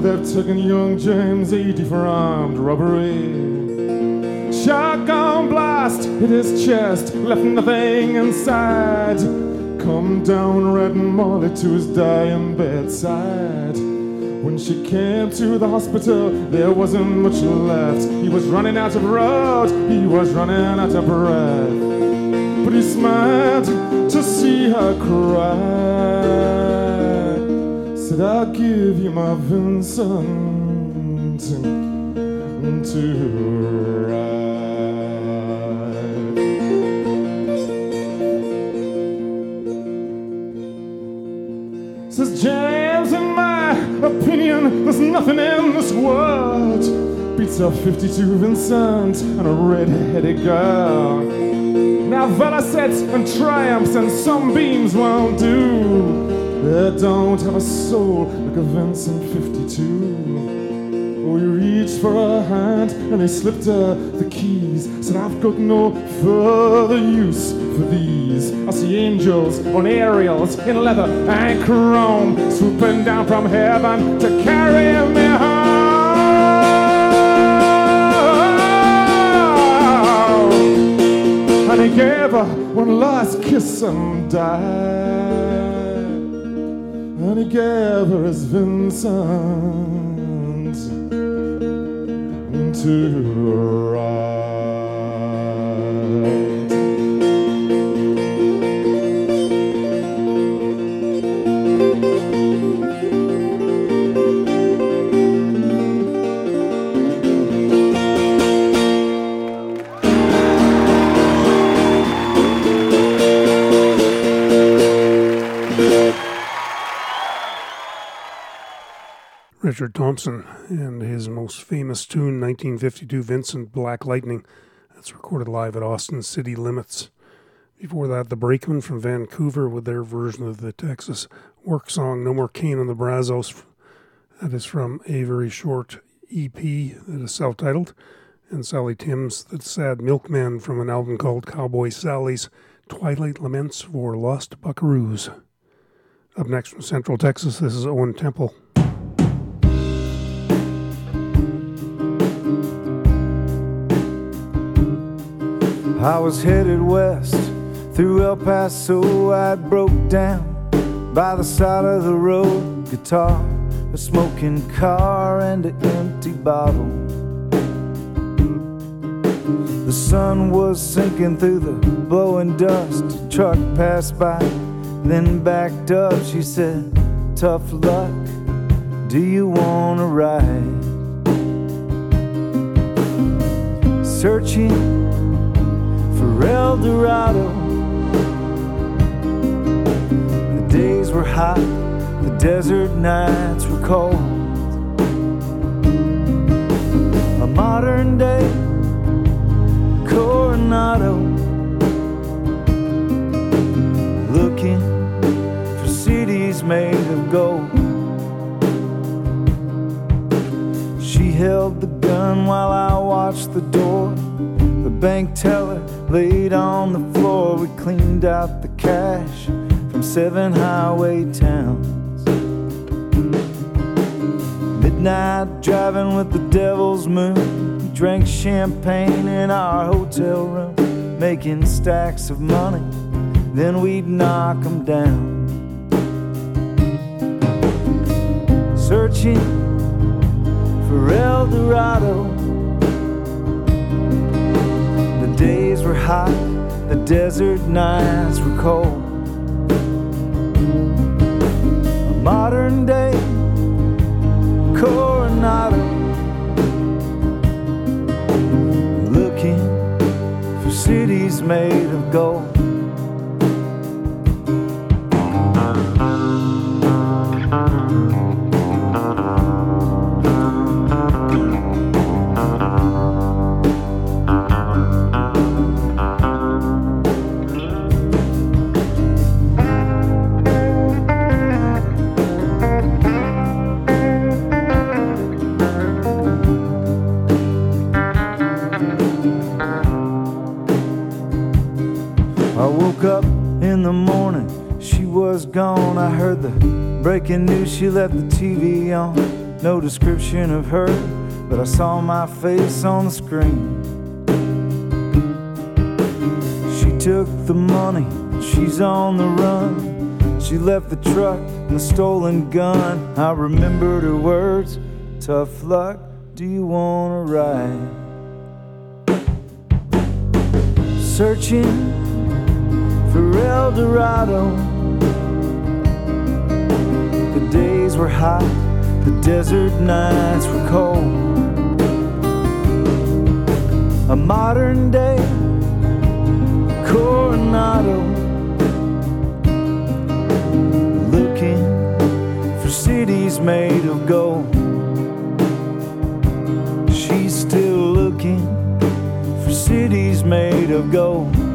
They've taken young James 80 for armed robbery. Shotgun blast hit his chest, left nothing inside. Come down, Red Molly, to his dying bedside. When she came to the hospital, there wasn't much left. He was running out of road, he was running out of breath. But he smiled to see her cry. Said, I'll give you my Vincent to ride. Says James, in my opinion, there's nothing in this world beats a 52 Vincent and a red-headed girl. Now Velocettes and triumphs and Sunbeams won't do. They don't have a soul like a Vincent 52. Oh, he reached for her hand and he slipped her the keys. Said, I've got no further use for these. I see angels on aerials in leather and chrome swooping down from heaven to carry me home. And he gave her one last kiss and died. And as Vincent. To Richard Thompson and his most famous tune, 1952 Vincent Black Lightning. That's recorded live at Austin City Limits. Before that, the Breakmen from Vancouver with their version of the Texas work song No More Cane on the Brazos. That is from a very short EP that is self titled. And Sally Timms, the sad milkman from an album called Cowboy Sally's Twilight Laments for Lost Buckaroos. Up next from Central Texas, this is Owen Temple. I was headed west through El Paso. I broke down by the side of the road, guitar, a smoking car, and an empty bottle. The sun was sinking through the blowing dust. A truck passed by, then backed up. She said, Tough luck, do you want to ride? Searching for El Dorado. The days were hot, the desert nights were cold. A modern day Coronado. Looking for cities made of gold. She held the gun while I watched the door. The bank teller laid on the floor. We cleaned out the cash from seven highway towns. Midnight driving with the devil's moon. We drank champagne in our hotel room, making stacks of money. Then we'd knock 'em down. Searching for El Dorado. Days were hot, the desert nights were cold. A modern day Coronado. Looking for cities made of gold. Heard the breaking news, she left the TV on. No description of her, but I saw my face on the screen. She took the money, she's on the run. She left the truck and the stolen gun. I remembered her words Tough luck, do you wanna ride? Searching for El Dorado. The days were hot, the desert nights were cold. A modern day Coronado. Looking for cities made of gold. She's still looking for cities made of gold.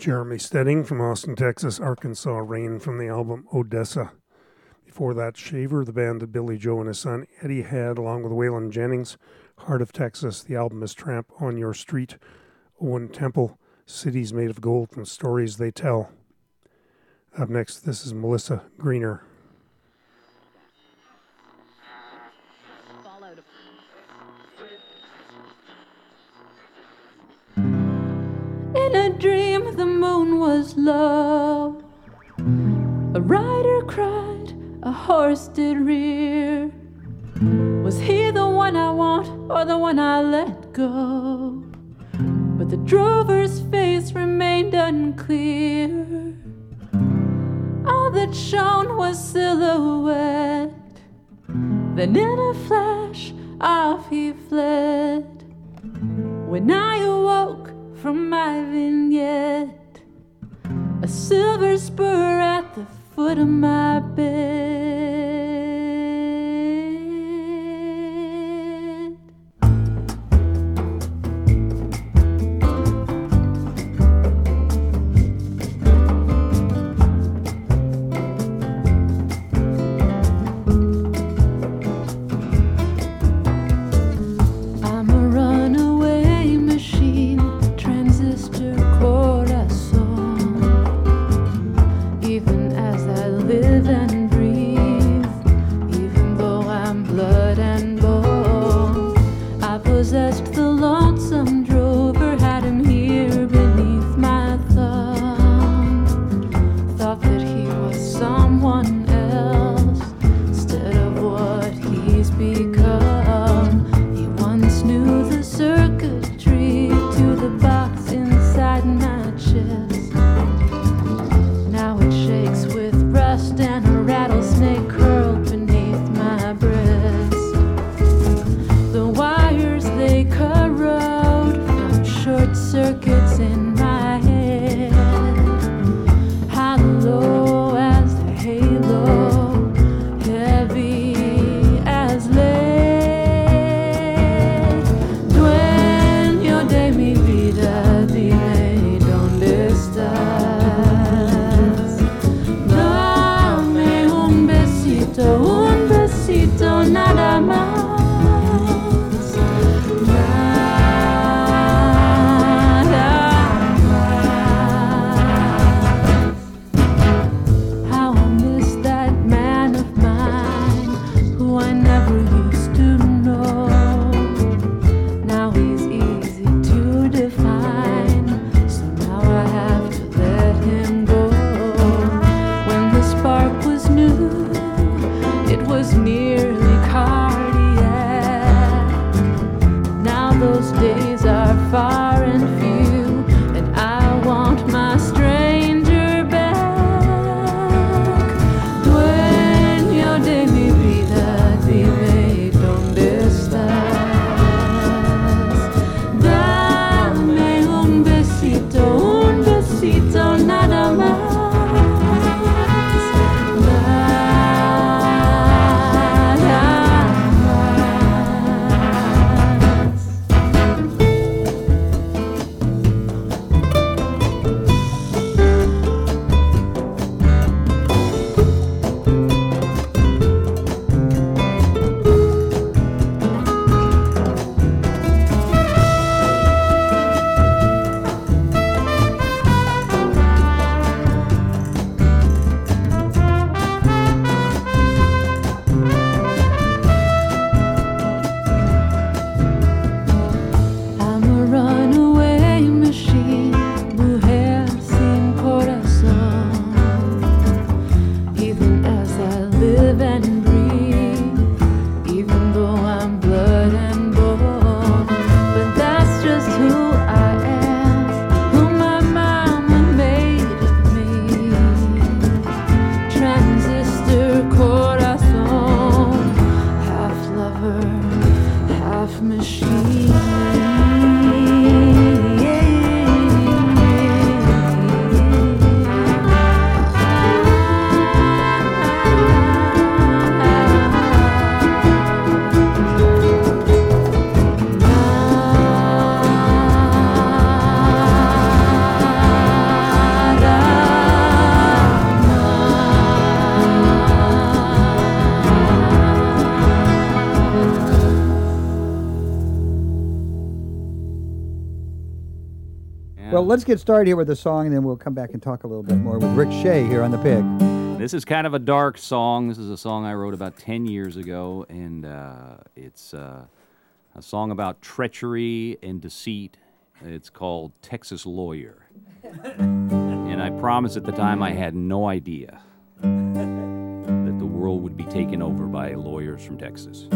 Jeremy Steding from Austin, Texas, Arkansas Rain from the album Odessa. Before that, Shaver, the band that Billy Joe and his son Eddie had, along with Waylon Jennings, Heart of Texas. The album is Tramp on Your Street, Owen Temple, Cities Made of Gold, and Stories They Tell. Up next, this is Melissa Greener. Dream, the moon was low. A rider cried, a horse did rear. Was he the one I want or the one I let go? But the drover's face remained unclear. All that shone was silhouette. Then in a flash, off he fled. When I awoke from my vignette, a silver spur at the foot of my bed. So let's get started here with the song, and then we'll come back and talk a little bit more with Rick Shea here on the Pig. This is kind of a dark song. This is a song I wrote about 10 years ago, and uh, it's uh, a song about treachery and deceit. It's called Texas Lawyer. and I promised at the time I had no idea that the world would be taken over by lawyers from Texas.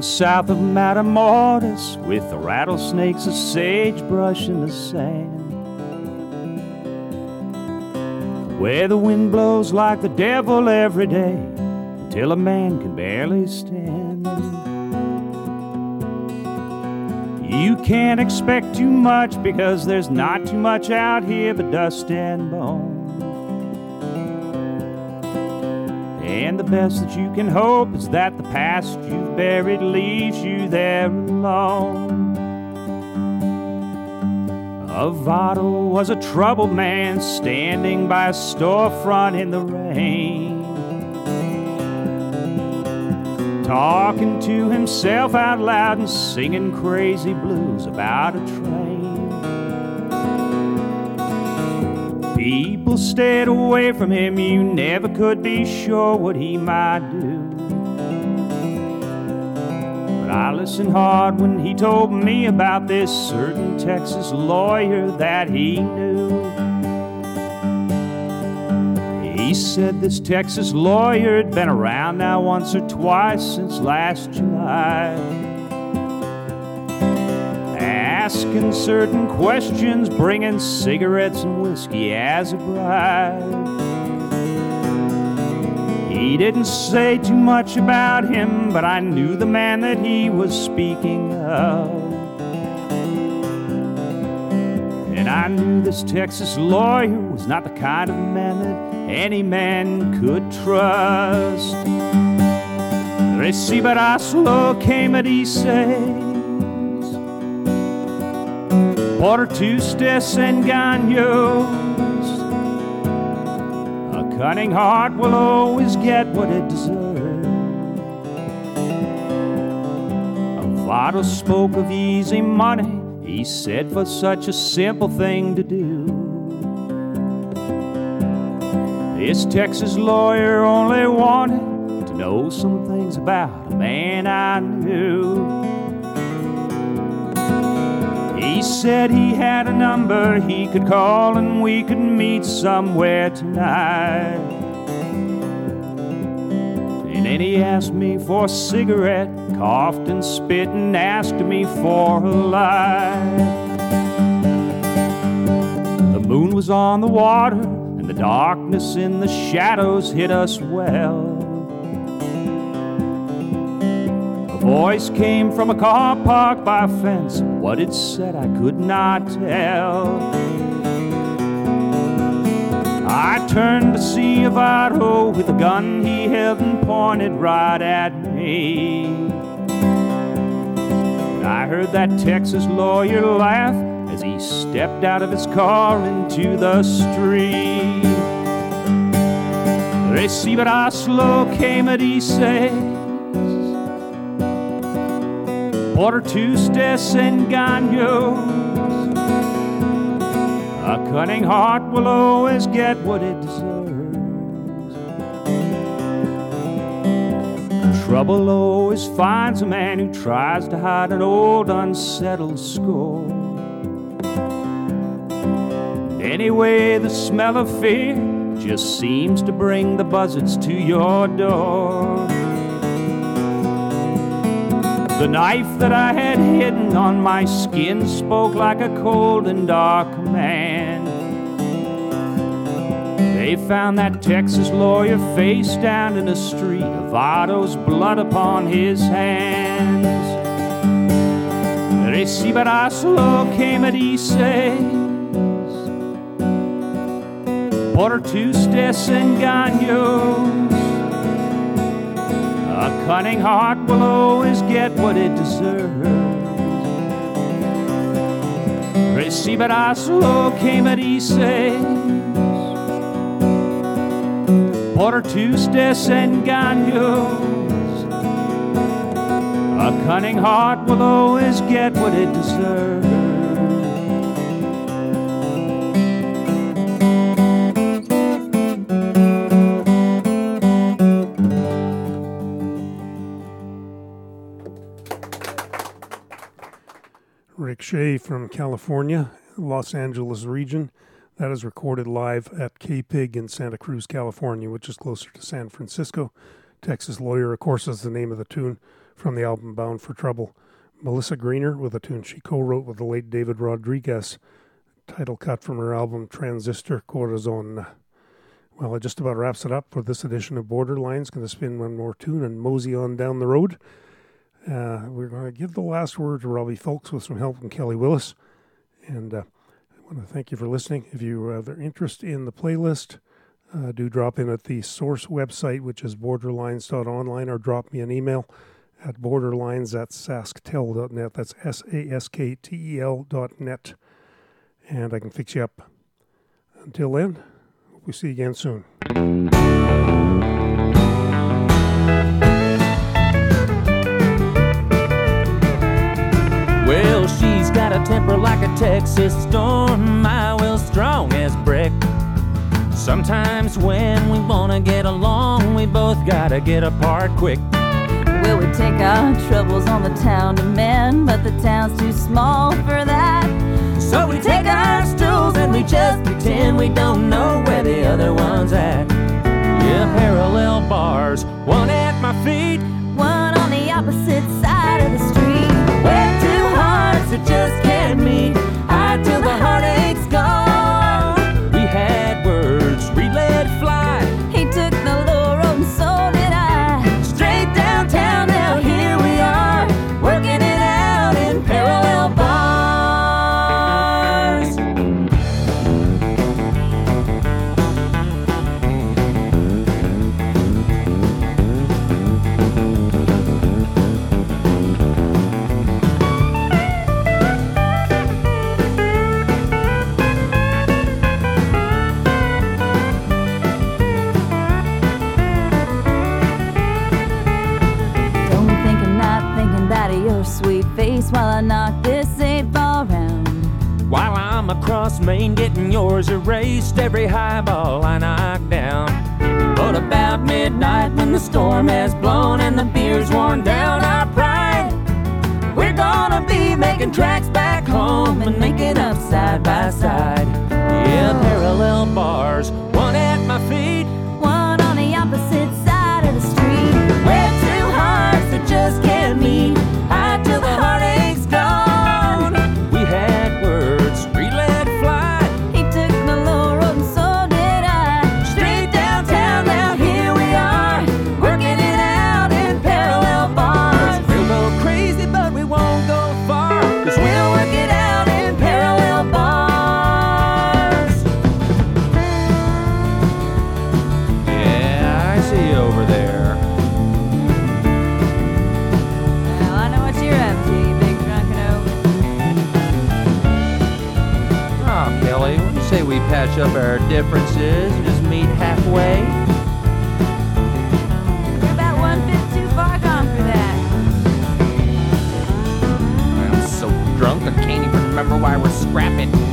Down south of Matamoros, with the rattlesnakes of sagebrush and the sand. Where the wind blows like the devil every day, until a man can barely stand. You can't expect too much because there's not too much out here but dust and bone. And the best that you can hope is that the past you've buried leaves you there alone. Avado was a troubled man standing by a storefront in the rain. Talking to himself out loud and singing crazy blues about a train. People stayed away from him, you never could be sure what he might do. But I listened hard when he told me about this certain Texas lawyer that he knew. He said this Texas lawyer had been around now once or twice since last July asking certain questions, bringing cigarettes and whiskey as a bribe. He didn't say too much about him, but I knew the man that he was speaking of. And I knew this Texas lawyer was not the kind of man that any man could trust. Recibiraslo came at he says por tus desengaños. A cunning heart will always get what it deserves. A Avado spoke of easy money, he said for such a simple thing to do. This Texas lawyer only wanted to know some things about a man I knew. He said he had a number he could call and we could meet somewhere tonight. And then he asked me for a cigarette, coughed and spit and asked me for a light. The moon was on the water and the darkness in the shadows hit us well. Voice came from a car parked by a fence. What it said, I could not tell. I turned to see Avado with a gun he held and pointed right at me. I heard that Texas lawyer laugh as he stepped out of his car into the street. Recibiraslo came at he said por tus desengaños. A cunning heart will always get what it deserves. Trouble always finds a man who tries to hide an old unsettled score. Anyway, the smell of fear just seems to bring the buzzards to your door. The knife that I had hidden on my skin spoke like a cold and dark man. They found that Texas lawyer face down in the street, Avado's blood upon his hands. Recibiraslo came at he says, Por tus desengaños. A cunning heart will always get what it deserves. Recibiraslo came at he says, por tus desengaños. A cunning heart will always get what it deserves. Shea from California, Los Angeles region. That is recorded live at K Pig in Santa Cruz, California, which is closer to San Francisco. Texas Lawyer, of course, is the name of the tune from the album Bound for Trouble. Melissa Greener with a tune she co wrote with the late David Rodriguez, title cut from her album Transistor Corazon. Well, it just about wraps it up for this edition of Borderlines. Going to spin one more tune and mosey on down the road. Uh, we're going to give the last word to Robbie Fulks with some help from Kelly Willis. And uh, I want to thank you for listening. If you have interest in the playlist, uh, do drop in at the source website, which is borderlines.online, or drop me an email at borderlines at sasktel.net. That's S A S K T E L dot net. And I can fix you up. Until then, hope we see you again soon. Texas storm, my will strong as brick. Sometimes when we wanna get along, we both gotta get apart quick. Well, we take our troubles on the town to mend, but the town's too small for that. So we take our stools and we just pretend we don't know where the other one's at. Yeah, parallel bars, one at my feet, one on the opposite side of the street. Where two hearts that just can't meet, I'm getting yours erased, every high ball I knock down. But about midnight, when the storm has blown and the beer's worn down our pride, we're gonna be making tracks back home and making up side by side. Yeah, parallel bars, one at my feet, One on the opposite side of the street. where two hearts that just can't meet, differences. Just meet halfway. You're about one fifth too far gone for that. I'm so drunk I can't even remember why we're scrapping.